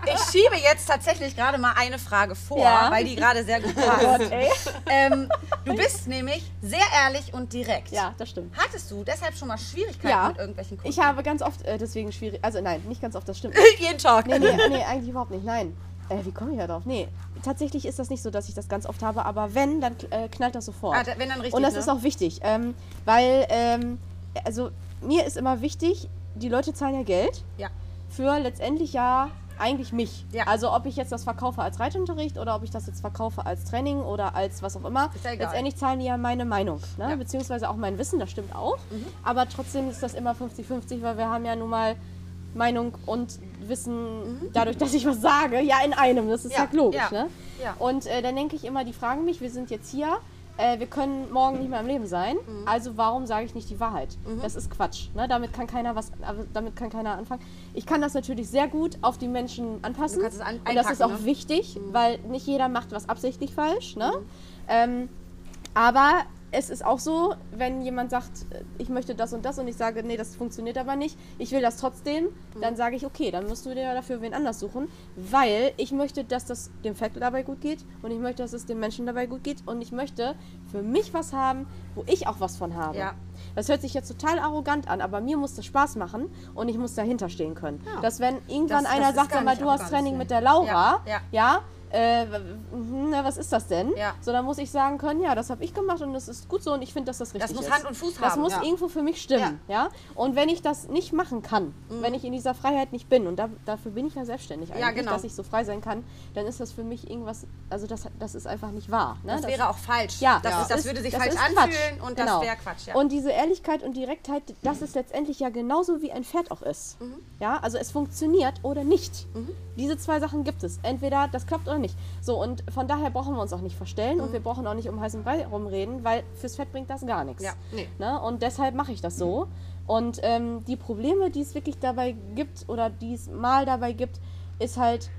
Ich schiebe jetzt tatsächlich gerade mal eine Frage vor, Ja. weil die gerade sehr gut Oh passt. Gott, ey. ähm, du bist nämlich sehr ehrlich und direkt. Ja, das stimmt. Hattest du deshalb schon mal Schwierigkeiten Ja. mit irgendwelchen Kunden? Ich habe ganz oft äh, deswegen schwierig. Also nein, nicht ganz oft, das stimmt. jeden Tag. Nee, nee, nee, eigentlich überhaupt nicht. Nein. Äh, wie komme ich da drauf? Nee, tatsächlich ist das nicht so, dass ich das ganz oft habe, aber wenn, dann äh, knallt das sofort. Ah, da- wenn dann richtig. Und das ne? ist auch wichtig, ähm, weil, ähm, also mir ist immer wichtig, die Leute zahlen ja Geld Ja. für letztendlich ja eigentlich mich. Ja. Also ob ich jetzt das verkaufe als Reitunterricht oder ob ich das jetzt verkaufe als Training oder als was auch immer. Ist ja egal. Letztendlich zahlen die ja meine Meinung, ne? Ja. Mhm. beziehungsweise auch mein Wissen, das stimmt auch. Aber trotzdem ist das immer 50-50, weil wir haben ja nun mal Meinung und Wissen dadurch, dass ich was sage, ja in einem. Das ist Mhm. Ja, halt logisch. Ne? Und äh, dann denke ich immer, die fragen mich, wir sind jetzt hier, äh, wir können morgen nicht mehr im Leben sein, Mhm. also warum sage ich nicht die Wahrheit? Das ist Quatsch. Ne? Damit kann keiner was, damit kann keiner anfangen. Ich kann das natürlich sehr gut auf die Menschen anpassen. Du kannst es an- und das ist auch ne? wichtig, weil nicht jeder macht was absichtlich falsch. Ne? Ähm, aber es ist auch so, wenn jemand sagt, äh, ich möchte das und das und ich sage, nee, das funktioniert aber nicht, ich will das trotzdem, dann sage ich, okay, dann musst du dir dafür wen anders suchen, weil ich möchte, dass das dem Fett dabei gut geht und ich möchte, dass es dem Menschen dabei gut geht und ich möchte für mich was haben, wo ich auch was von habe. Ja. Das hört sich jetzt total arrogant an, aber mir muss das Spaß machen und ich muss dahinter stehen können. Dass wenn irgendwann Das- einer das sagt, mal, du hast Training mit der Laura, Ja, ja, äh, mhm, na, was ist das denn? Ja. So, dann muss ich sagen können, ja, das habe ich gemacht und das ist gut so und ich finde, dass das richtig muss ist. Hand und Fuß Das haben, muss ja. irgendwo für mich stimmen, ja. Und wenn ich das nicht machen kann, wenn ich in dieser Freiheit nicht bin und da, dafür bin ich ja selbstständig eigentlich, genau. dass ich so frei sein kann, dann ist das für mich irgendwas, also das, das ist einfach nicht wahr. Ne? Das wäre auch falsch. Ja, das, ist, das würde sich das falsch ist anfühlen Quatsch. und Genau. das wäre Quatsch. Ja. Und diese Ehrlichkeit und Direktheit, das ist letztendlich ja genauso wie ein Pferd auch ist. Mhm. Ja, also es funktioniert oder nicht. Diese zwei Sachen gibt es. Entweder das klappt oder nicht. So, und von daher brauchen wir uns auch nicht verstellen Mhm. und wir brauchen auch nicht um heißen Brei rumreden, weil fürs Pferd bringt das gar nichts. Ja, nee. Ne? Und deshalb mache ich das so. Und ähm, die Probleme, die es wirklich dabei gibt oder die es mal dabei gibt, ist halt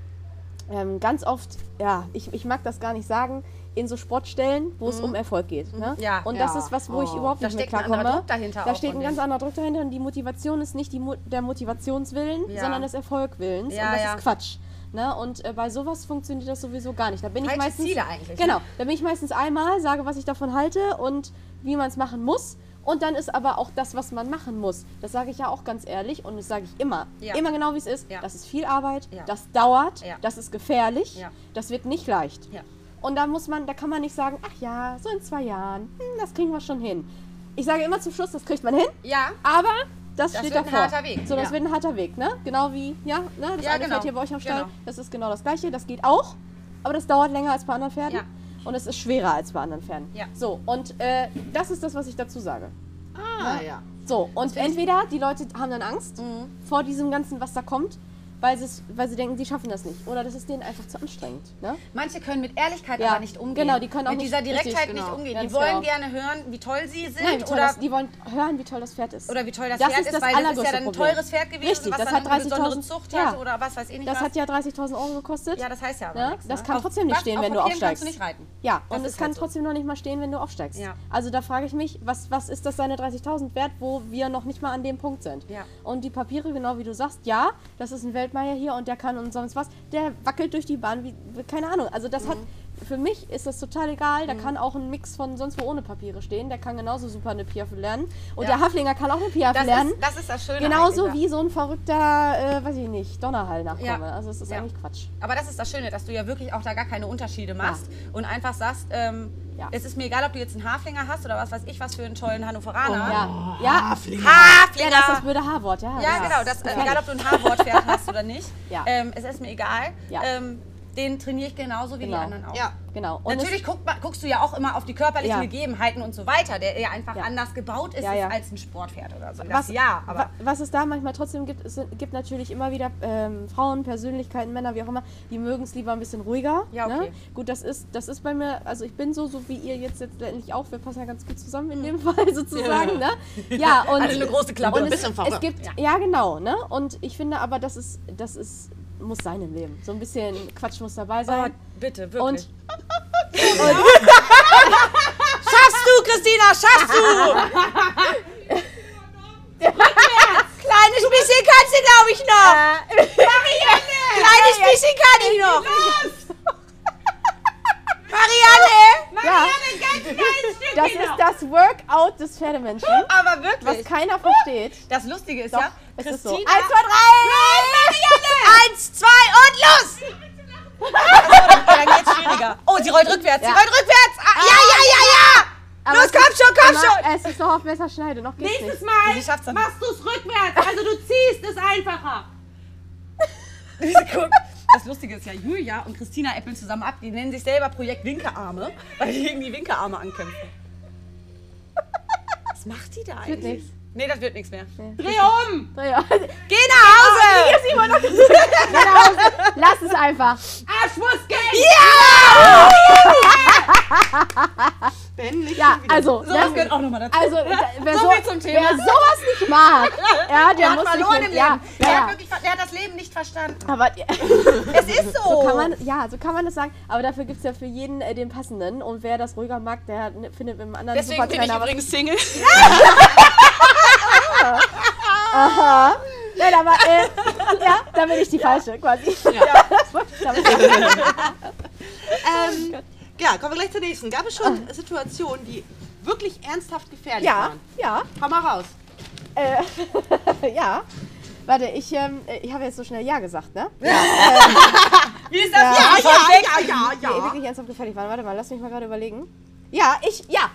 ähm, ganz oft, ja, ich, ich mag das gar nicht sagen, in so Sportstellen, wo es um Erfolg geht. Ne? Mhm. Ja. Und das Ja. ist was, wo ich Oh. überhaupt Da nicht mehr klarkomme. anderer Druck dahinter Da steht ein ganz anderer Druck dahinter und die Motivation ist nicht die Mo der Motivationswillen, Ja. sondern des Erfolgwillens. Ja, und das ist Quatsch. Ne? Und äh, bei sowas funktioniert das sowieso gar nicht. Da bin ich Falsche meistens, Ziele eigentlich, Genau, ne? da bin ich meistens einmal, sage, was ich davon halte und wie man es machen muss. Und dann ist aber auch das, was man machen muss. Das sage ich ja auch ganz ehrlich und das sage ich immer. Ja. Immer genau, wie es ist. Ja. Das ist viel Arbeit, Ja. das dauert, das ist gefährlich, Ja. das wird nicht leicht. Und da muss man, da kann man nicht sagen, ach ja, so in zwei Jahren, hm, das kriegen wir schon hin. Ich sage immer zum Schluss, das kriegt man hin, ja, aber das, Das steht wird ein harter Weg, So, das ja. wird ein harter Weg, ne? Genau wie, ja, ne? Das Ja, eine genau. Pferd hier bei euch am Stall, Genau. das ist genau das gleiche, das geht auch, aber das dauert länger als bei anderen Pferden. Ja. Und es ist schwerer als bei anderen Pferden. Ja. So, und äh, das ist das, was ich dazu sage. Ah, ja. So, und entweder die Leute haben dann Angst Mhm. vor diesem Ganzen, was da kommt, weil, weil sie denken, sie schaffen das nicht. Oder das ist denen einfach zu anstrengend. Ne? manche können mit Ehrlichkeit Ja, aber nicht umgehen. genau, die können auch mit nicht- dieser Direktheit richtig, nicht genau, umgehen. Die wollen genau. gerne hören, wie toll sie sind Nein, oder, das, die wollen hören, wie toll das Pferd ist. oder wie toll das, Das Pferd ist das weil das ist ja dann ein teures Pferd gewesen, Richtig, was das dann hat eine besondere 30.000 Zucht ja. hatte oder was weiß ich nicht Das was. hat ja 30.000 Euro gekostet. ja, das heißt ja aber Ne? nichts. Das ne? kann Auf trotzdem nicht stehen, auf wenn du aufsteigst. kannst du nicht reiten. Ja, Das und es kann halt so. trotzdem noch nicht mal stehen, wenn du aufsteigst. Also da frage ich mich, was, ist das seine 30.000 wert, wo wir noch nicht mal an dem Punkt sind? Und die Papiere, genau wie du sagst, ja, das ist ein Weltmeier hier und der kann und sonst was, der wackelt durch die Bahn wie, keine Ahnung. Also das hat, Mhm. Für mich ist das total egal, da kann auch ein Mix von sonst wo ohne Papiere stehen, der kann genauso super eine Piaffe lernen. Und Ja. der Haflinger kann auch eine Piaffe Das lernen. ist, das ist das Schöne. Genauso wie so ein verrückter, äh, weiß ich nicht, Donnerhall-Nachkomme. Ja. Also es ist Ja. eigentlich Quatsch. Aber das ist das Schöne, dass du ja wirklich auch da gar keine Unterschiede machst und einfach sagst, ähm, Ja. es ist mir egal, ob du jetzt einen Haflinger hast oder was weiß ich, was für einen tollen Hannoveraner. Ja, ja. Haflinger. Ja, das ist Haflinger! das blöde H-Wort, ja. Ja, genau. Das, äh, egal, ob du ein Haarwortpferd hast oder nicht. Ja. Ähm, es ist mir egal. Ja. Ähm, den trainiere ich genauso wie Genau. die anderen auch. Ja. Genau. Und Natürlich guckt, ma- guckst du ja auch immer auf die körperlichen Ja. Gegebenheiten und so weiter, der ja einfach Ja. anders gebaut ist Ja, ja. als ein Sportpferd oder so. Das, ja, aber wa- was es da manchmal trotzdem gibt, es gibt natürlich immer wieder ähm, Frauen, Persönlichkeiten, Männer, wie auch immer, die mögen es lieber ein bisschen ruhiger. Ja, okay. Ne? Gut, das ist, das ist bei mir, also ich bin so, so wie ihr jetzt letztendlich auch, wir passen ja ganz gut zusammen in dem Fall sozusagen. Ne? Ja, und, Also eine große Klappe. Und Ein es, bisschen es verrückt. gibt, ja. genau, ne? Und ich finde aber, das ist, das ist, muss sein im Leben. So ein bisschen Quatsch muss dabei oh, sein. bitte, wirklich. und schaffst du, Christina, schaffst du! Kleines bisschen kannst du, glaube ich, noch. Marianne! Kleines bisschen kann ich noch. Marianne! Ja, das ist das Workout des Pferdemenschen, Aber was wirklich. keiner versteht. Das Lustige ist Doch, ja, es ist Christina... so. Eins, zwei, drei! Marianne! Eins, zwei und los! Achso, dann geht's schwieriger. Oh, sie rollt rückwärts, sie Ja. rollt rückwärts! Ah, ja, ja, ja, ja! Aber Los, komm ist schon, komm schon! Es ist noch auf Messerschneide, noch geht's Nächstes nicht. Mal Sie machst du es rückwärts. Also du ziehst es einfacher. Guck, Das Lustige ist ja, Julia und Christina äppeln zusammen ab. Die nennen sich selber Projekt Winkearme, weil die gegen die Winkearme ankämpfen. Was macht die da Wird eigentlich? nichts. Nee, das wird nichts mehr. Dreh um. Dreh auf. Geh nach Hause! Lass es einfach. Arsch muss gehen. Ja! Ben, nicht Ja, also, So, ne? das gehört auch nochmal dazu. Also, wer, So so, viel zum Thema. wer sowas nicht mag, ja, der, Der hat muss verloren nicht im ja, Leben. ja, Der, ja. hat wirklich, der hat das Leben nicht verstanden. Aber Es ist so. so kann man, ja, so kann man das sagen. Aber dafür gibt es ja für jeden äh, den passenden. Und wer das ruhiger mag, der ne- findet mit dem anderen Deswegen bin ich was. übrigens Single. Aha. Nein, aber äh, ja, da bin ich die falsche quasi. Ja. Ähm, ja, kommen wir gleich zur nächsten. Gab es schon Situationen, die wirklich ernsthaft gefährlich ja, waren? ja, Hau mal raus. äh, ja. Warte, ich, ähm, ich habe jetzt so schnell Ja gesagt, ne? Wie ist das? Ja, Ja, ja, ja, Die ja, ja. wirklich ernsthaft gefährlich waren. Warte mal, lass mich mal gerade überlegen. Ja, ich, ja.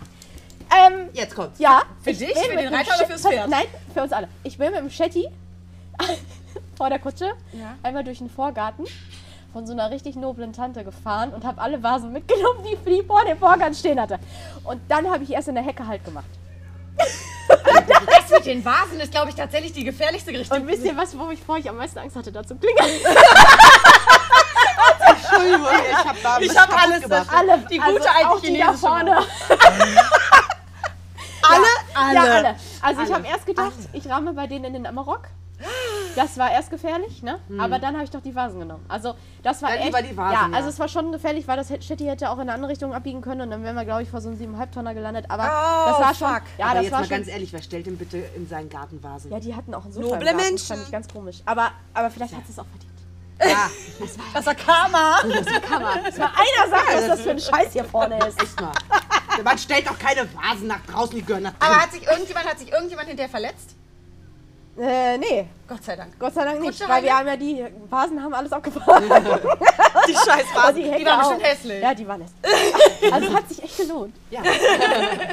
Ähm, Jetzt kommt's. ja. Für ich dich, für den Reiter oder fürs Pferd? Nein, für uns alle. Ich bin mit dem Shetty vor der Kutsche Ja. einmal durch den Vorgarten von so einer richtig noblen Tante gefahren und habe alle Vasen mitgenommen, die die vor dem Vorgarten stehen hatte. Und dann habe ich erst in der Hecke halt gemacht. Das mit den Vasen ist, glaube ich, tatsächlich die gefährlichste Richtung. Und wisst ihr was, wo ich vorher am meisten Angst hatte, da zu klingeln? Entschuldigung, ich hab da Ich was hab kaputt alles gemacht. Alle, Die gute also alte die da vorne. Alle? Ja, alle. Also ich Alle. habe erst gedacht, ich rahme bei denen in den Amarok. Das war erst gefährlich, ne? Aber dann habe ich doch die Vasen genommen. Also das war Dann echt. lieber die Vasen, ja, ja. also es war schon gefährlich, weil das Shetty hätte auch in eine andere Richtung abbiegen können und dann wären wir, glaube ich, vor so einem 7,5 Tonner gelandet. Aber Oh, das war schon. fuck. Ja, Aber das jetzt war mal schon. ganz ehrlich, wer stellt denn bitte in seinen Gartenvasen? ja, die hatten auch einen Sofa. Noble Garten. Das Menschen. fand ich ganz komisch. Aber, aber vielleicht hat sie es auch verdient. Ja, Das war Karma. Kann man. Das war einer sagt, was das für ein Scheiß hier vorne ist. echt mal. Man stellt doch keine Vasen nach draußen, die gehören nach Aber drin. hat sich irgendjemand, hat sich irgendjemand hinterher verletzt? Äh, nee, Gott sei Dank. Gott sei Dank nicht. Kutsche Weil wir rein? haben ja die Vasen haben alles abgefahren. Die scheiß Und die, Die Hecke waren auch. bestimmt hässlich. Ja, die waren hässlich. Also es hat sich echt gelohnt. Ja.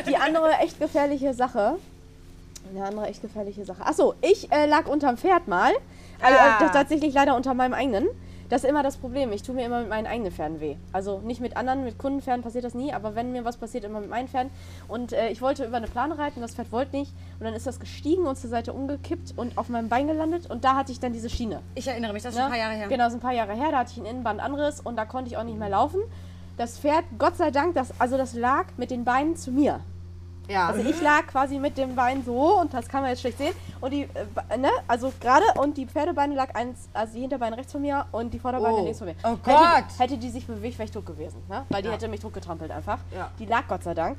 Die andere echt gefährliche Sache. Eine andere echt gefährliche Sache. Achso, ich äh, lag unterm Pferd mal. Also, Ah. äh, tatsächlich leider unter meinem eigenen. Das ist immer das Problem. Ich tue mir immer mit meinen eigenen Pferden weh. Also nicht mit anderen, mit Kundenpferden passiert das nie, aber wenn mir was passiert, immer mit meinen Pferden. Und äh, ich wollte über eine Plane reiten, das Pferd wollte nicht. Und dann ist das gestiegen und zur Seite umgekippt und auf meinem Bein gelandet. Und da hatte ich dann diese Schiene. Ich erinnere mich, das ist Ne? schon ein paar Jahre her. Genau, das ist ein paar Jahre her. Da hatte ich einen Innenbandanriss und da konnte ich auch nicht mehr laufen. Das Pferd, Gott sei Dank, das, also das lag mit den Beinen zu mir. Ja. Also ich lag quasi mit dem Bein so und das kann man jetzt schlecht sehen. Und die, äh, ne, also gerade und die Pferdebeine lag eins, also die Hinterbeine rechts von mir und die Vorderbeine Oh. links von mir. Oh Hätte, Gott. hätte die sich bewegt, wäre ich tot gewesen. Ne? Weil die Ja. hätte mich tot getrampelt einfach. Ja. Die lag Gott sei Dank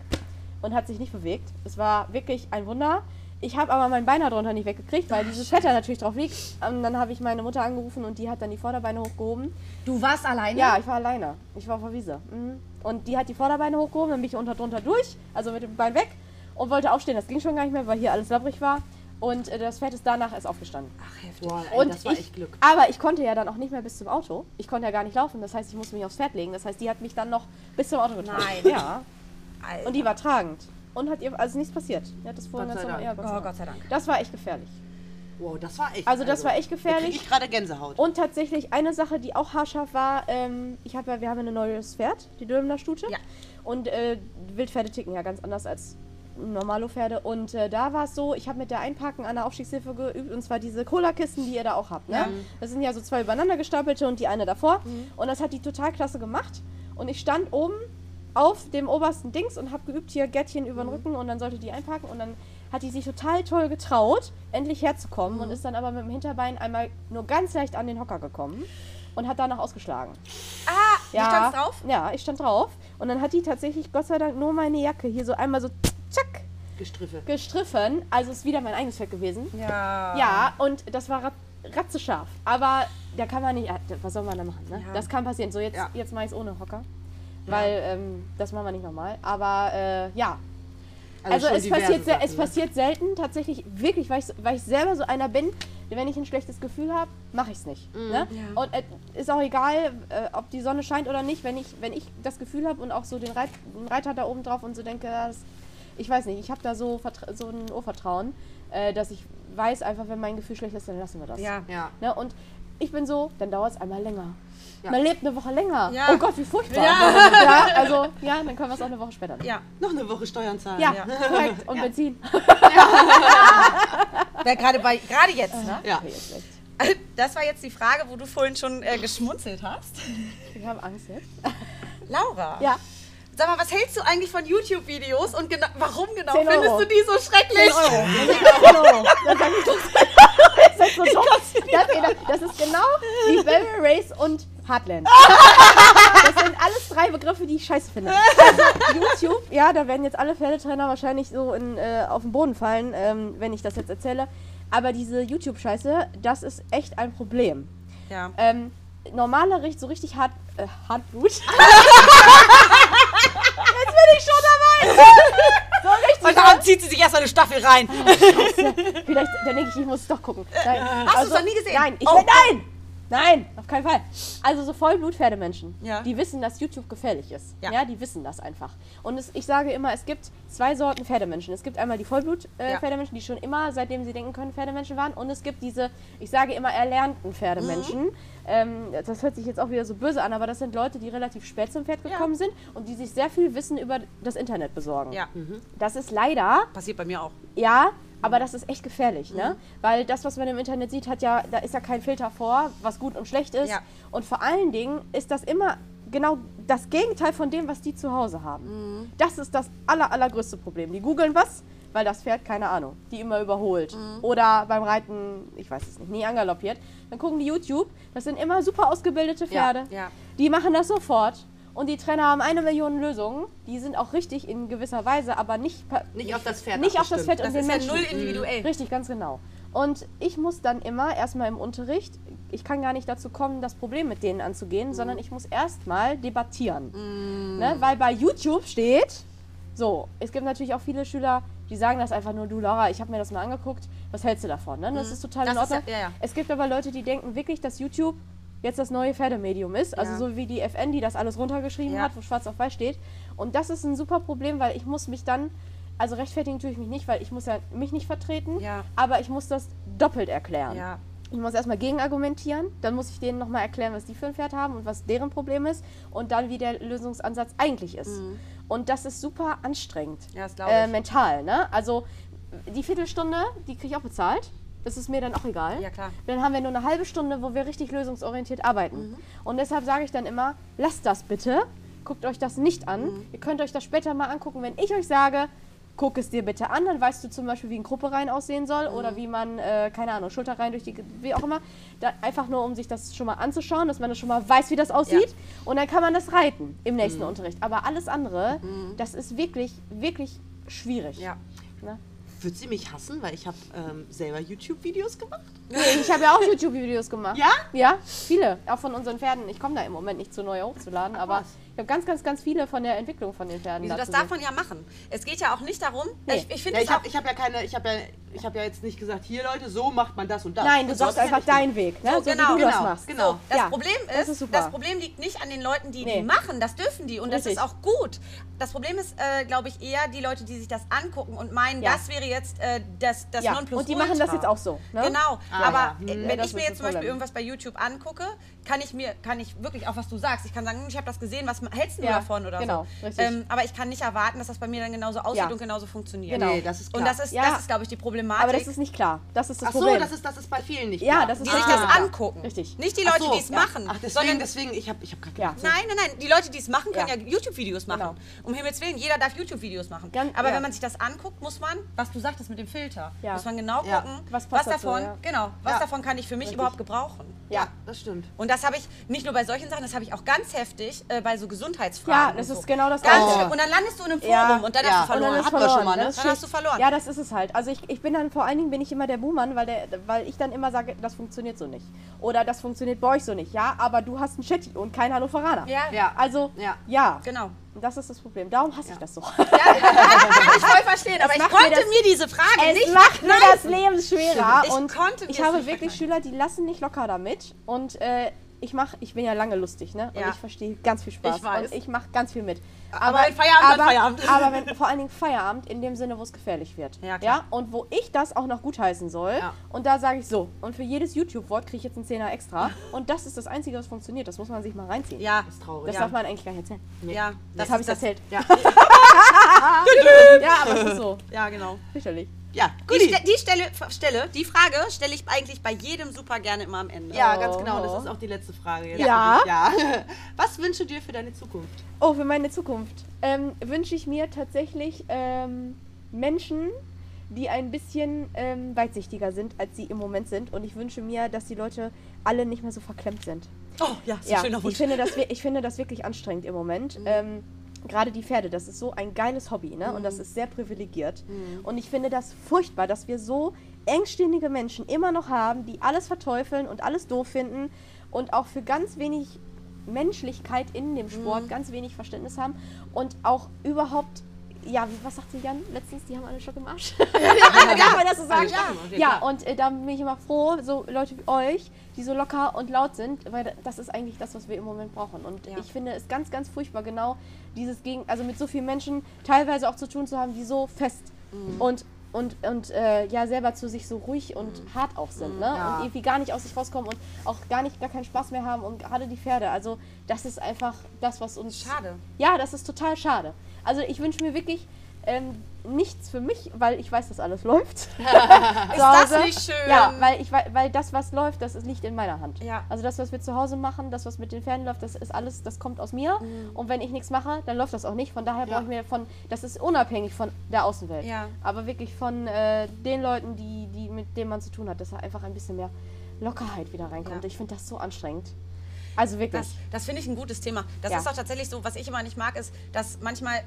und hat sich nicht bewegt. Es war wirklich ein Wunder. Ich habe aber mein Bein darunter nicht weggekriegt, weil dieses Fett natürlich drauf liegt. Und dann habe ich meine Mutter angerufen und die hat dann die Vorderbeine hochgehoben. Du warst alleine? Ja, ich war alleine. Ich war auf der Wiese. Mhm. Und die hat die Vorderbeine hochgehoben, dann bin ich unter drunter durch, also mit dem Bein weg und wollte aufstehen. Das ging schon gar nicht mehr, weil hier alles labbrig war. Und äh, das Pferd ist danach erst aufgestanden. Ach, heftig. Boah, ey, Und das war ich, echt Glück. Aber ich konnte ja dann auch nicht mehr bis zum Auto. Ich konnte ja gar nicht laufen. Das heißt, ich musste mich aufs Pferd legen. Das heißt, die hat mich dann noch bis zum Auto getragen. Nein. Ja. Alter. Und die war tragend. Und hat ihr also nichts passiert. Die hat das vorhin Gott sei normal. Ja, Dank. Gott sei Oh, Dank. Gott sei Dank. Das war echt gefährlich. Wow, das war echt. Also das war echt Da gefährlich. ich gerade Gänsehaut. Und tatsächlich eine Sache, die auch haarscharf war, ähm, ich habe ja, wir haben ja ein neues Pferd, die Dülmener Stute. Ja. Und äh, Wildpferde ticken ja ganz anders als normale Pferde. Und äh, da war es so, ich habe mit der Einparken an der Aufstiegshilfe geübt, und zwar diese Cola-Kisten, die ihr da auch habt. Ne? Das sind ja so zwei übereinander gestapelte und die eine davor. Und das hat die total klasse gemacht. Und ich stand oben auf dem obersten Dings und habe geübt, hier Gärtchen über den Rücken und dann sollte die einparken und dann hat die sich total toll getraut, endlich herzukommen und ist dann aber mit dem Hinterbein einmal nur ganz leicht an den Hocker gekommen und hat danach ausgeschlagen. Ah, du standst drauf? Ja, ich stand drauf und dann hat die tatsächlich Gott sei Dank nur meine Jacke hier so einmal so zack Gestriffe. gestriffen, also ist wieder mein eigenes Fett gewesen. Ja. Ja, und das war rat ratzescharf. Aber da kann man nicht, ja, was soll man da machen? Ne? Ja. Das kann passieren. So, jetzt, Ja. jetzt mache ich es ohne Hocker. Weil ähm, das machen wir nicht nochmal. Aber äh, ja, also, schon es, passiert, Sachen, es ne? passiert selten, tatsächlich, wirklich, weil ich, weil ich selber so einer bin, wenn ich ein schlechtes Gefühl habe, mache ich es nicht. Ne? Ja. Und es ist auch egal, äh, ob die Sonne scheint oder nicht, wenn ich, wenn ich das Gefühl habe und auch so den, Reit, den Reiter da oben drauf und so denke, das, ich weiß nicht, ich habe da so, so ein Urvertrauen, äh, dass ich weiß einfach, wenn mein Gefühl schlecht ist, dann lassen wir das. Ja. Ja. Ne? Und ich bin so, dann dauert es einmal länger. Ja. Man lebt eine Woche länger. Ja. Oh Gott, wie furchtbar. Ja. also, ja, dann können wir es auch eine Woche später machen. Ja. Noch eine Woche Steuern zahlen. Ja, Ja. korrekt. Und Benzin. Wer Gerade bei, gerade jetzt, ne? Ja. Okay, jetzt echt. Das war jetzt die Frage, wo du vorhin schon äh, geschmunzelt hast. Ich habe Angst jetzt. Laura, Ja. Sag mal, was hältst du eigentlich von YouTube-Videos und gena warum genau 10 findest Euro. du die so schrecklich? 10 Euro. Das ist Euro. Das. Das. Das, das genau wie Barrel Race und Heartland. Das sind alles drei Begriffe, die ich scheiße finde. Also YouTube, ja, da werden jetzt alle Pferdetrainer wahrscheinlich so in, äh, auf den Boden fallen, ähm, wenn ich das jetzt erzähle. Aber diese YouTube-Scheiße, das ist echt ein Problem. Ja. Ähm, normale, richt- so richtig hart, äh, Hartblut. Jetzt bin ich schon dabei. So richtig Und darum zieht sie sich erst eine Staffel rein. Vielleicht, dann denke ich, ich muss es doch gucken. Nein. Hast du's noch nie gesehen? Nein, ich Oh. nein! Nein, auf keinen Fall. Also so Vollblut-Pferdemenschen, Ja. die wissen, dass YouTube gefährlich ist. Ja. Ja, die wissen das einfach. Und es, ich sage immer, es gibt zwei Sorten Pferdemenschen. Es gibt einmal die Vollblut-Pferdemenschen, die schon immer, seitdem sie denken können, Pferdemenschen waren. Und es gibt diese, ich sage immer, erlernten Pferdemenschen. Mhm. Ähm, das hört sich jetzt auch wieder so böse an, aber das sind Leute, die relativ spät zum Pferd gekommen sind und die sich sehr viel Wissen über das Internet besorgen. Ja, Das ist leider passiert bei mir auch. ja, aber das ist echt gefährlich, ne? Mhm. Weil das, was man im Internet sieht, hat ja, da ist ja kein Filter vor, was gut und schlecht ist. Ja. Und vor allen Dingen ist das immer genau das Gegenteil von dem, was die zu Hause haben. Mhm. Das ist das aller, allergrößte Problem. Die googeln was, weil das Pferd, keine Ahnung, die immer überholt. Mhm. Oder beim Reiten, ich weiß es nicht, nie angaloppiert. Dann gucken die YouTube, das sind immer super ausgebildete Pferde. ja. Die machen das sofort. Und die Trainer haben eine Million Lösungen. Die sind auch richtig in gewisser Weise, aber nicht, Nicht auf das Pferd nicht auf das. Pferd und Das den ist ja Menschen. null individuell. Richtig, ganz genau. Und ich muss dann immer erstmal im Unterricht, ich kann gar nicht dazu kommen, das Problem mit denen anzugehen, sondern ich muss erstmal debattieren. Ne? Weil bei YouTube steht, so, es gibt natürlich auch viele Schüler, die sagen das einfach nur, du Laura, ich habe mir das mal angeguckt, was hältst du davon? Ne? Das ist total in Das ja- Ordnung. ja, ja. Es gibt aber Leute, die denken wirklich, dass YouTube jetzt das neue Pferdemedium ist. Also Ja. so wie die FN, die das alles runtergeschrieben Ja. hat, wo schwarz auf weiß steht. Und das ist ein super Problem, weil ich muss mich dann, also rechtfertigen tue ich mich nicht, weil ich muss ja mich nicht vertreten, Ja. aber ich muss das doppelt erklären. Ja. Ich muss erstmal gegenargumentieren, dann muss ich denen nochmal erklären, was die für ein Pferd haben und was deren Problem ist und dann, wie der Lösungsansatz eigentlich ist. Und das ist super anstrengend. Mhm. Ja, das glaub äh, ich. mental, ne? Also die Viertelstunde, die kriege ich auch bezahlt. Das ist mir dann auch egal. Ja, klar. Dann haben wir nur eine halbe Stunde, wo wir richtig lösungsorientiert arbeiten. Mhm. Und deshalb sage ich dann immer, lasst das bitte. Guckt euch das nicht an. Mhm. Ihr könnt euch das später mal angucken, wenn ich euch sage, guck es dir bitte an, dann weißt du zum Beispiel, wie ein Grupperein aussehen soll Mhm. oder wie man, äh, keine Ahnung, Schulterreihen durch die, wie auch immer. Da, einfach nur, um sich das schon mal anzuschauen, dass man das schon mal weiß, wie das aussieht. Und dann kann man das reiten im nächsten Mhm. Unterricht. Aber alles andere, das ist wirklich, wirklich schwierig. Ja. Ne? Wird sie mich hassen, weil ich habe ähm, selber YouTube-Videos gemacht? Nee, ich habe ja auch YouTube-Videos gemacht. Ja? Ja, viele. Auch von unseren Pferden. Ich komme da im Moment nicht zu neu hochzuladen, aber was. Ich habe ganz, ganz, ganz viele von der Entwicklung von den Pferden. Wieso, das darf man ja machen. Es geht ja auch nicht darum, Nee. ich, ich finde Ja, es ich auch habe ich hab ja keine, ich habe ja, ich habe ja jetzt nicht gesagt, hier Leute, so macht man das und das. Nein, du sagst das ist einfach deinen Weg, ne? So, so genau, wie du das genau, machst. genau. So, das Ja, Problem das ist, ist super. das Problem liegt nicht an den Leuten, die Nee. die machen. Das dürfen die und das Richtig. ist auch gut. Das Problem ist, äh, glaube ich, eher die Leute, die sich das angucken und meinen, Ja. das wäre jetzt äh, das, das Ja, Nonplusultra. und die machen das jetzt auch so. Ne? Genau, Ah, aber ja. äh, Hm. wenn Das ich mir ist jetzt das zum Beispiel irgendwas bei YouTube angucke, kann ich mir, kann ich wirklich auch, was du sagst, ich kann sagen, hm, ich habe das gesehen, was hältst du Ja, davon oder genau, so. richtig. Ähm, aber ich kann nicht erwarten, dass das bei mir dann genauso aussieht Ja. und genauso funktioniert. Genau. Nee, das ist klar. Und das ist, Ja. das ist glaube ich, die Problematik. Aber das ist nicht klar. Das ist das Ach so, Problem. das ist, das ist bei vielen nicht Ja, klar. das ist die sich das angucken. Richtig. Nicht die Leute, so, die es ja. machen. Ach, deswegen, sondern deswegen, ich habe ich hab gar Ja. Nein, nein, nein. Die Leute, die es machen, können Ja. ja, YouTube-Videos machen. Genau. Um Himmels Willen, jeder darf YouTube-Videos machen. Ganz- Aber ja. wenn man sich das anguckt, muss man, was du sagtest mit dem Filter, Ja. muss man genau gucken, Was was, davon, genau, was davon kann ich für mich überhaupt gebrauchen. ja. Das stimmt. Und das habe ich nicht nur bei solchen Sachen, das habe ich auch ganz heftig äh, bei so Gesundheitsfragen. Ja, das so. ist genau das Ganz Gleiche. Und dann landest du in einem Forum Ja. und dann Ja. hast du verloren. dann ist Hat verloren. schon mal, ne? Das Dann hast du verloren. Ja, das ist es halt. Also ich, ich bin dann vor allen Dingen bin ich immer der Buhmann, weil, der, weil ich dann immer sage, das funktioniert so nicht. Oder das funktioniert bei euch so nicht. Ja, aber du hast einen Chatty und kein Hannoveraner. Ja. Ja. Also, Ja. ja. Genau. Das ist das Problem. Darum hasse ich das so. Ja, kann ich voll verstehen. Aber ich macht mir konnte das- mir diese Frage Es nicht macht mir das Leben schwerer. Ich und konnte mir ich es habe wirklich verkneifen. Schüler, die lassen nicht locker damit. Und äh, ich mach, ich bin ja lange lustig, ne? Und Ja. ich verstehe ganz viel Spaß. Ich weiß. Und ich mache ganz viel mit. Aber wenn Feierabend, aber, Feierabend. aber wenn vor allen Dingen Feierabend in dem Sinne, wo es gefährlich wird. Ja, klar. Und wo ich das auch noch gutheißen soll. Ja. Und da sage ich so. Und für jedes YouTube-Wort kriege ich jetzt einen Zehner extra. Und das ist das Einzige, was funktioniert. Das muss man sich mal reinziehen. Ja, Das ist traurig. Das ja. darf man eigentlich gar nicht erzählen. ja. Das, Das habe ich erzählt. Ja. Ja, aber es ist so. Ja, genau. Sicherlich. Ja, Die, Guti. Ste die Stelle, Stelle, die Frage stelle ich eigentlich bei jedem super gerne immer am Ende. Ja, ganz genau. Das ist auch die letzte Frage. Jetzt. Ja. ja. Was wünschst du dir für deine Zukunft? Oh, für meine Zukunft ähm, wünsche ich mir tatsächlich ähm, Menschen, die ein bisschen ähm, weitsichtiger sind, als sie im Moment sind. Und ich wünsche mir, dass die Leute alle nicht mehr so verklemmt sind. Oh, ja, ein Ja, schöner ich Wunsch. finde, das, ich finde das wirklich anstrengend im Moment. Ähm, Gerade die Pferde, das ist so ein geiles Hobby, ne? Und das ist sehr privilegiert. Und ich finde das furchtbar, dass wir so engständige Menschen immer noch haben, die alles verteufeln und alles doof finden und auch für ganz wenig Menschlichkeit in dem Sport ganz wenig Verständnis haben und auch überhaupt, ja, was sagte Jan letztens, die haben alle Stock im Arsch. Darf man das so sagen? Ja, Ja, und äh, da bin ich immer froh, so Leute wie euch, die so locker und laut sind, weil das ist eigentlich das, was wir im Moment brauchen. Und Ja. ich finde es ganz, ganz furchtbar, genau dieses gegen, also mit so vielen Menschen teilweise auch zu tun zu haben, die so fest Mhm. und und, und äh, ja selber zu sich so ruhig und hart auch sind, ne? Ja. Und irgendwie gar nicht aus sich rauskommen und auch gar nicht gar keinen Spaß mehr haben und gerade die Pferde. Also das ist einfach das, was uns Schade. ja, das ist total schade. Also ich wünsche mir wirklich ähm, nichts für mich, weil ich weiß, dass alles läuft. ist das nicht schön? Ja, weil, ich, wei- weil das, was läuft, das ist, liegt in meiner Hand. Ja. Also das, was wir zu Hause machen, das, was mit den Pferden läuft, das ist alles, das kommt aus mir. Und wenn ich nichts mache, dann läuft das auch nicht. Von daher brauche ich mir von, das ist unabhängig von der Außenwelt. Ja. Aber wirklich von äh, den Leuten, die, die, mit denen man zu tun hat, dass da einfach ein bisschen mehr Lockerheit wieder reinkommt. Ja. Ich finde das so anstrengend. Also wirklich. Das, das finde ich ein gutes Thema. Das Ja. ist auch tatsächlich so, was ich immer nicht mag, ist, dass manchmal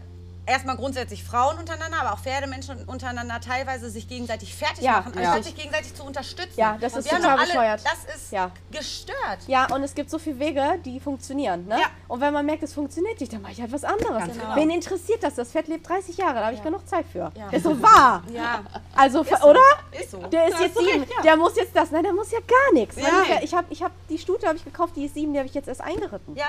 erstmal grundsätzlich Frauen untereinander, aber auch Pferdemenschen untereinander teilweise sich gegenseitig fertig Ja, machen, anstatt ja. sich gegenseitig zu unterstützen. Ja, das Und ist total alle, bescheuert. Das ist Ja. gestört. Ja, und es gibt so viele Wege, die funktionieren. Ne? Ja. Und wenn man merkt, es funktioniert nicht, dann mache ich halt was anderes. genau. Wen interessiert das? Das Pferd lebt 30 Jahre, da habe ich genug Zeit für. Ist so wahr. Ja, Also, so. oder? ist so. Der ist jetzt sieben, der muss jetzt das. Nein, der muss ja gar nichts. Ich habe ich hab, die Stute habe ich gekauft, die ist sieben, die habe ich jetzt erst eingeritten. Ja,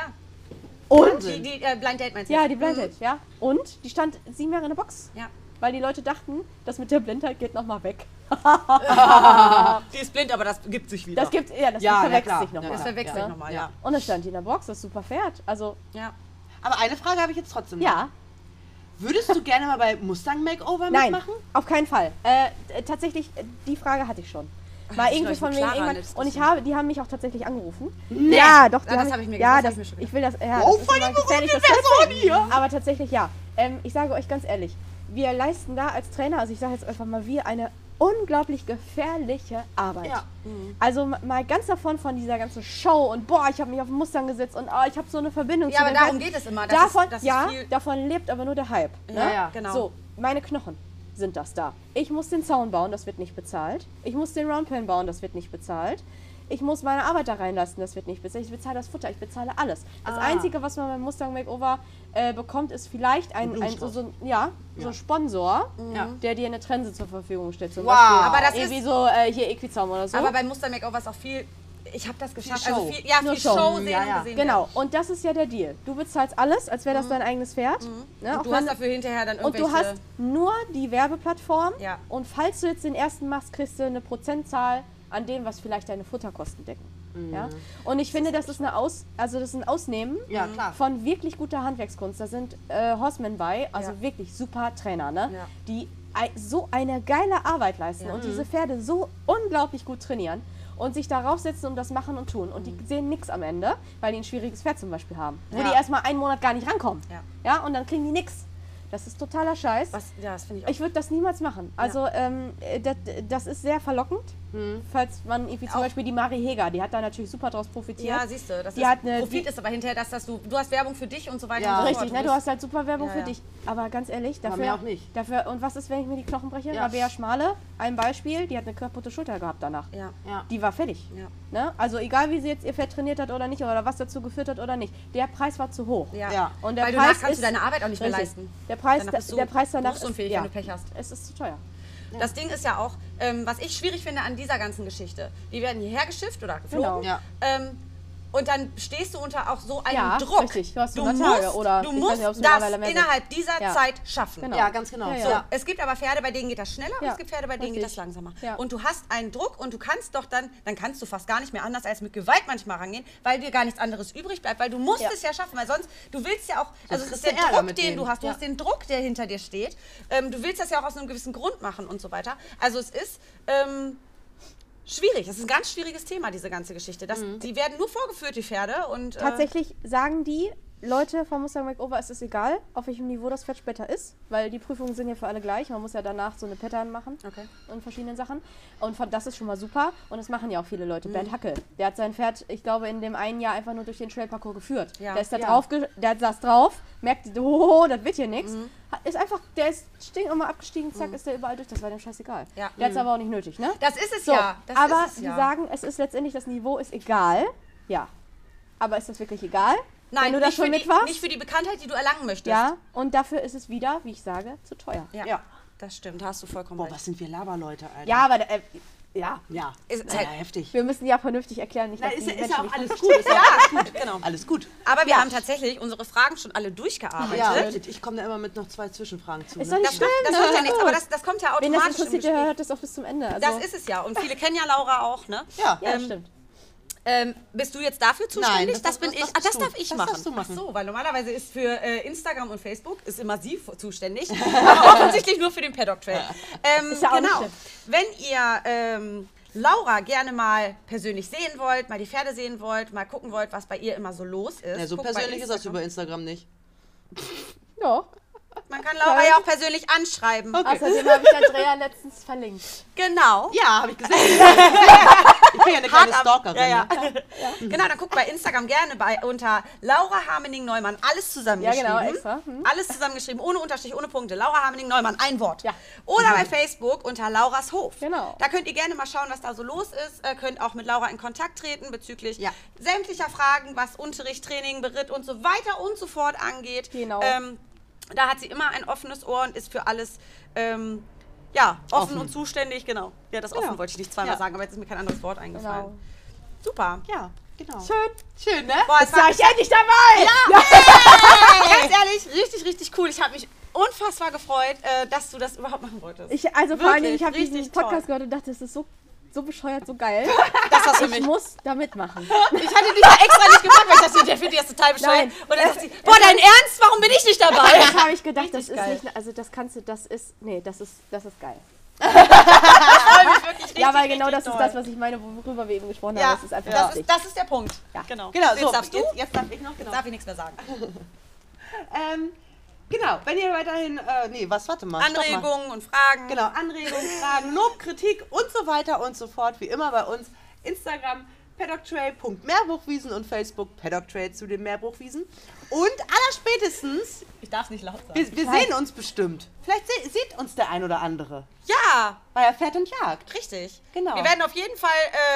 Und? die, die äh, Blind Date meinst du? Ja, die Blindheit, ja. Und die stand sieben Jahre in der Box. Ja. Weil die Leute dachten, das mit der Blindheit geht nochmal weg. Die ist blind, aber das gibt sich wieder. Das gibt, ja, das Ja, ja, verwechselt klar. sich nochmal. Ja, das verwechselt Ja. nochmal, Ja. ja. Und dann stand die in der Box, das ist super Pferd. Also, ja. Aber eine Frage habe ich jetzt trotzdem. noch. ja. Würdest du gerne mal bei Mustang Makeover Nein, mitmachen? auf keinen Fall. Äh, äh, tatsächlich, äh, die Frage hatte ich schon. Ich irgendwie von wegen irgendwann. Und ich habe, die haben mich auch tatsächlich angerufen. Ja, doch. die Ja, das habe ich mir Ja, das ich will das. Ja, Oh, das voll die gefährlich, das hier. Aber tatsächlich ja. Ähm, ich sage euch ganz ehrlich, wir leisten da als Trainer, also ich sage jetzt einfach mal wir, eine unglaublich gefährliche Arbeit. Ja. Also m- mal ganz davon von dieser ganzen Show und boah, ich habe mich auf den Mustang gesetzt und oh, ich habe so eine Verbindung Ja, zu aber dem darum Pferd. geht es immer. Das davon, ist, ja, davon lebt aber nur der Hype. Ja, ne? ja, genau. So, meine Knochen sind das da. Ich muss den Zaun bauen, das wird nicht bezahlt. Ich muss den Roundpen bauen, das wird nicht bezahlt. Ich muss meine Arbeit da reinlassen, das wird nicht bezahlt. Ich bezahle das Futter, ich bezahle alles. Das Ah. Einzige, was man beim Mustang Makeover äh, bekommt, ist vielleicht ein, ein, so, so, ein- ja, so ein Sponsor, Ja. der dir eine Trense zur Verfügung stellt. Zum Wow. Beispiel Aber das irgendwie ist- so äh, hier Equizaum oder so. aber bei Muster Makeover ist auch viel. Ich habe das geschafft. Show. Also viel, ja, Nur viel Show. Show, sehen Ja, und ja. gesehen Genau, und das ist ja der Deal. Du bezahlst alles, als wäre das dein eigenes Pferd. Ne? werden. Auch Und du wenn- hast dafür hinterher dann Und irgendwelche. du hast nur die Werbeplattform. Ja. Und falls du jetzt den ersten machst, kriegst du eine Prozentzahl an dem, was vielleicht deine Futterkosten decken. Ja? Und ich finde, das ist eine Aus, also das ist ein Ausnehmen Ja, von wirklich guter Handwerkskunst. Da sind äh, Horsemen bei, also Ja. wirklich super Trainer, ne? Ja. die so eine geile Arbeit leisten Ja. und diese Pferde so unglaublich gut trainieren und sich darauf setzen und das machen und tun. Und die sehen nichts am Ende, weil die ein schwieriges Pferd zum Beispiel haben. Wo Ja. die erstmal einen Monat gar nicht rankommen. Ja. ja, und dann kriegen die nichts. Das ist totaler Scheiß. was, ja, das finde ich auch. Ich würde das niemals machen. Also ähm, äh, das, das ist sehr verlockend, falls man irgendwie zum Auch- Beispiel die Mari Heger, die hat da natürlich super draus profitiert. ja, siehst du, das Die ist, hat eine- Profit die- ist aber hinterher, dass das du, du hast Werbung für dich und so weiter Ja. und so Richtig, ne? Du hast halt super Werbung Ja, für ja. dich. Aber ganz ehrlich, dafür, mehr auch nicht. dafür. Und was ist, wenn ich mir die Knochen breche? Ja. Rabea Schmale, ein Beispiel, die hat eine kaputte Schulter gehabt danach. Ja. Ja. Die war fertig. Ja. Ne? Also egal, wie sie jetzt ihr Pferd trainiert hat oder nicht oder was dazu geführt hat oder nicht, der Preis war zu hoch. Ja. Ja. Und der Weil Preis danach kannst ist, du deine Arbeit auch nicht mehr Richtig. leisten. Der Preis, Danach bist du der Preis danach ist, ja, wenn du Pech hast. es ist zu teuer. Das Ding ist ja auch, ähm, was ich schwierig finde an dieser ganzen Geschichte. Die werden hierher geschifft oder geflogen. Genau. Ja. Ähm, Und dann stehst du unter auch so einem Ja, Druck. richtig. Du hast du 100 musst, Tage oder du musst nicht, das innerhalb dieser Ja. Zeit schaffen. Genau. Ja, ganz genau. Ja, ja. So. Es gibt aber Pferde, bei denen geht das schneller und es gibt Pferde, bei denen geht das richtig. langsamer. Ja. Und du hast einen Druck und du kannst doch dann, dann kannst du fast gar nicht mehr anders als mit Gewalt manchmal rangehen, weil dir gar nichts anderes übrig bleibt, weil du musst Ja. es ja schaffen, weil sonst, du willst ja auch, also es ist der Druck, den denen. du hast, du Ja. hast den Druck, der hinter dir steht. Ähm, du willst das ja auch aus einem gewissen Grund machen und so weiter. Also es ist, ähm, Schwierig, das ist ein ganz schwieriges Thema, diese ganze Geschichte. Das, Mhm. Die werden nur vorgeführt, die Pferde. Und, äh, Tatsächlich sagen die Leute vom Mustang Makeover, es ist egal, auf welchem Niveau das Pferd später ist, weil die Prüfungen sind ja für alle gleich. Man muss ja danach so eine Pattern machen Okay. und verschiedenen Sachen. Und von, das ist schon mal super. Und das machen ja auch viele Leute. Mhm. Bernd Hackel, der hat sein Pferd, ich glaube, in dem einen Jahr einfach nur durch den Trailparcours geführt. Ja. Der ist da Ja. drauf, der saß drauf, merkte, oh, das wird hier nichts. Mhm. Ist einfach, der ist stinknormal abgestiegen, zack, ist der überall durch. Das war dem scheißegal. Ja. Der hat es aber auch nicht nötig, ne? Das ist es So, ja. Das aber es die sagen, es ist letztendlich, das Niveau ist egal. Ja. Aber ist das wirklich egal? Nein, Wenn du da nicht schon für mit die, warst? Nicht für die Bekanntheit, die du erlangen möchtest. Ja, und dafür ist es wieder, wie ich sage, zu teuer. Ja, Ja. das stimmt, da hast du vollkommen Boah, recht. was sind wir Laberleute, Alter. Ja, aber äh, ja, Ja. Ist ja, halt- heftig. wir müssen ja vernünftig erklären, nicht, Na, dass ist, die ist ja auch alles gut. Ist ja Ja, gut, genau. alles gut. Aber wir Ja. haben tatsächlich unsere Fragen schon alle durchgearbeitet. Ja, ich komme da immer mit noch zwei Zwischenfragen zu. Ist ne? doch nicht Das, schlimm. das wird ja nichts, aber das, das kommt ja das automatisch im interessiert, der Gespräch. hört das auch bis zum Ende. Also, Das ist es ja. Und viele kennen ja Laura auch, ne? Ja. ja, ähm, stimmt. Ähm, bin du jetzt dafür zuständig? das- das, das- bin ich. Ah, das du. darf ich Das machen. darfst du machen. Ach so, weil normalerweise ist für äh, Instagram und Facebook ist immer sie zuständig, aber offensichtlich nur für den Paddock Trail. Ähm, Ist ja auch genau. Wenn ihr ähm, Laura gerne mal persönlich sehen wollt, mal die Pferde sehen wollt, mal gucken wollt, was bei ihr immer so los ist. Ja, so persönlich ist das über Instagram nicht. Ja. Man kann Laura ja auch persönlich anschreiben. Außerdem habe ich Andrea letztens verlinkt. Genau. Ja, habe ich gesehen. ich bin ja eine kleine Stalkerin. Ja, ja. ne? Genau, dann guckt bei Instagram gerne bei unter Laura Harmening Neumann alles zusammengeschrieben. Ja, genau, extra. Hm. Alles zusammengeschrieben, ohne Unterstrich, ohne Punkte. Laura Harmening Neumann, ein Wort. Ja. Oder bei Facebook unter Lauras Hof. Genau. Da könnt ihr gerne mal schauen, was da so los ist. Äh, könnt auch mit Laura in Kontakt treten bezüglich Ja. sämtlicher Fragen, was Unterricht, Training, Beritt und so weiter und so fort angeht. Genau. Ähm, da hat sie immer ein offenes Ohr und ist für alles ähm, ja, offen, Offen. und zuständig. Genau. Ja, das Genau. offen wollte ich nicht zweimal Ja. sagen, aber jetzt ist mir kein anderes Wort eingefallen. Genau. Super. Ja, genau. Schön. Schön, ne? Boah, Jetzt war ich endlich dabei! ganz ehrlich, richtig, richtig cool. Ich habe mich unfassbar gefreut, äh, dass du das überhaupt machen wolltest. Ich, also vor allen Dingen, ich habe Wirklich, diesen richtig Podcast toll. gehört und dachte, das ist so, so bescheuert, so geil. das war's für Ich mich. muss da mitmachen. Ich hatte dich ja extra nicht gefragt, weil ich dachte, der findet das total bescheuert. Nein. Und dann sagt sie, boah, dein Ernst, warum bin ich nicht dabei? Das habe ich gedacht, das Richtig ist geil. nicht, also das kannst du, das ist, nee, das ist, das ist geil. Ich freue mich wirklich richtig, ja, weil genau das ist doll. das, was ich meine, worüber wir eben gesprochen haben. Ja, Das ist einfach das, ist, das ist der Punkt. Ja. Genau. Genau, jetzt so, darfst du. Jetzt, jetzt darf ich noch, Jetzt genau. darf ich nichts mehr sagen. Ähm, genau, wenn ihr weiterhin, äh, nee, was, warte mal. stopp mal. Anregungen und Fragen. Genau, Anregungen, Fragen, Lob, Kritik und so weiter und so fort, wie immer bei uns. Instagram paddocktrail.meerbruchwiesen und Facebook paddocktrail zu den Meerbruchwiesen. Und allerspätestens, Ich darf nicht laut sagen. wir, wir sehen uns bestimmt. Vielleicht se sieht uns der ein oder andere. Ja, Bei der Pferd und Jagd. richtig. Genau. Wir werden auf jeden Fall.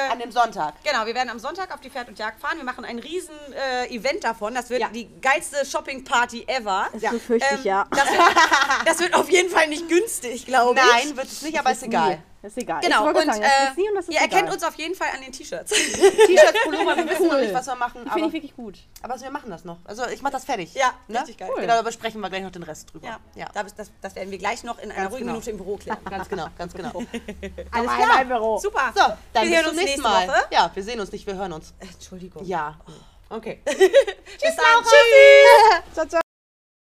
Äh, An dem Sonntag. Genau, wir werden am Sonntag auf die Pferd und Jagd fahren. Wir machen ein riesen äh, Event davon. Das wird Ja. die geilste Shopping-Party ever. Das befürchte ich, Ähm, ja. Das wird, das wird auf jeden Fall nicht günstig, glaube ich. Nein, wird es nicht, aber ist egal. Das ist egal. Genau, und sagen, ist nie und das äh, ist ihr egal. erkennt uns auf jeden Fall an den T-Shirts. T-Shirts, Pullover, wir wissen noch Cool. nicht, was wir machen. Aber, finde ich wirklich gut. aber wir machen das noch. Also ich mache das fertig. Ja, ne? richtig geil. Genau, da besprechen wir gleich noch den Rest drüber. ja, ja. Das, das, werden wir gleich noch in einer Ganz ruhigen genau. Minute im Büro klären. Ganz genau, ganz genau. Alles klar. Im Büro. Super. So, dann wir bis zum uns nächste Mal. Woche. Ja, wir sehen uns nicht, wir hören uns. Entschuldigung. Ja. Okay. Bis dann. Tschüssi. Ciao, ciao.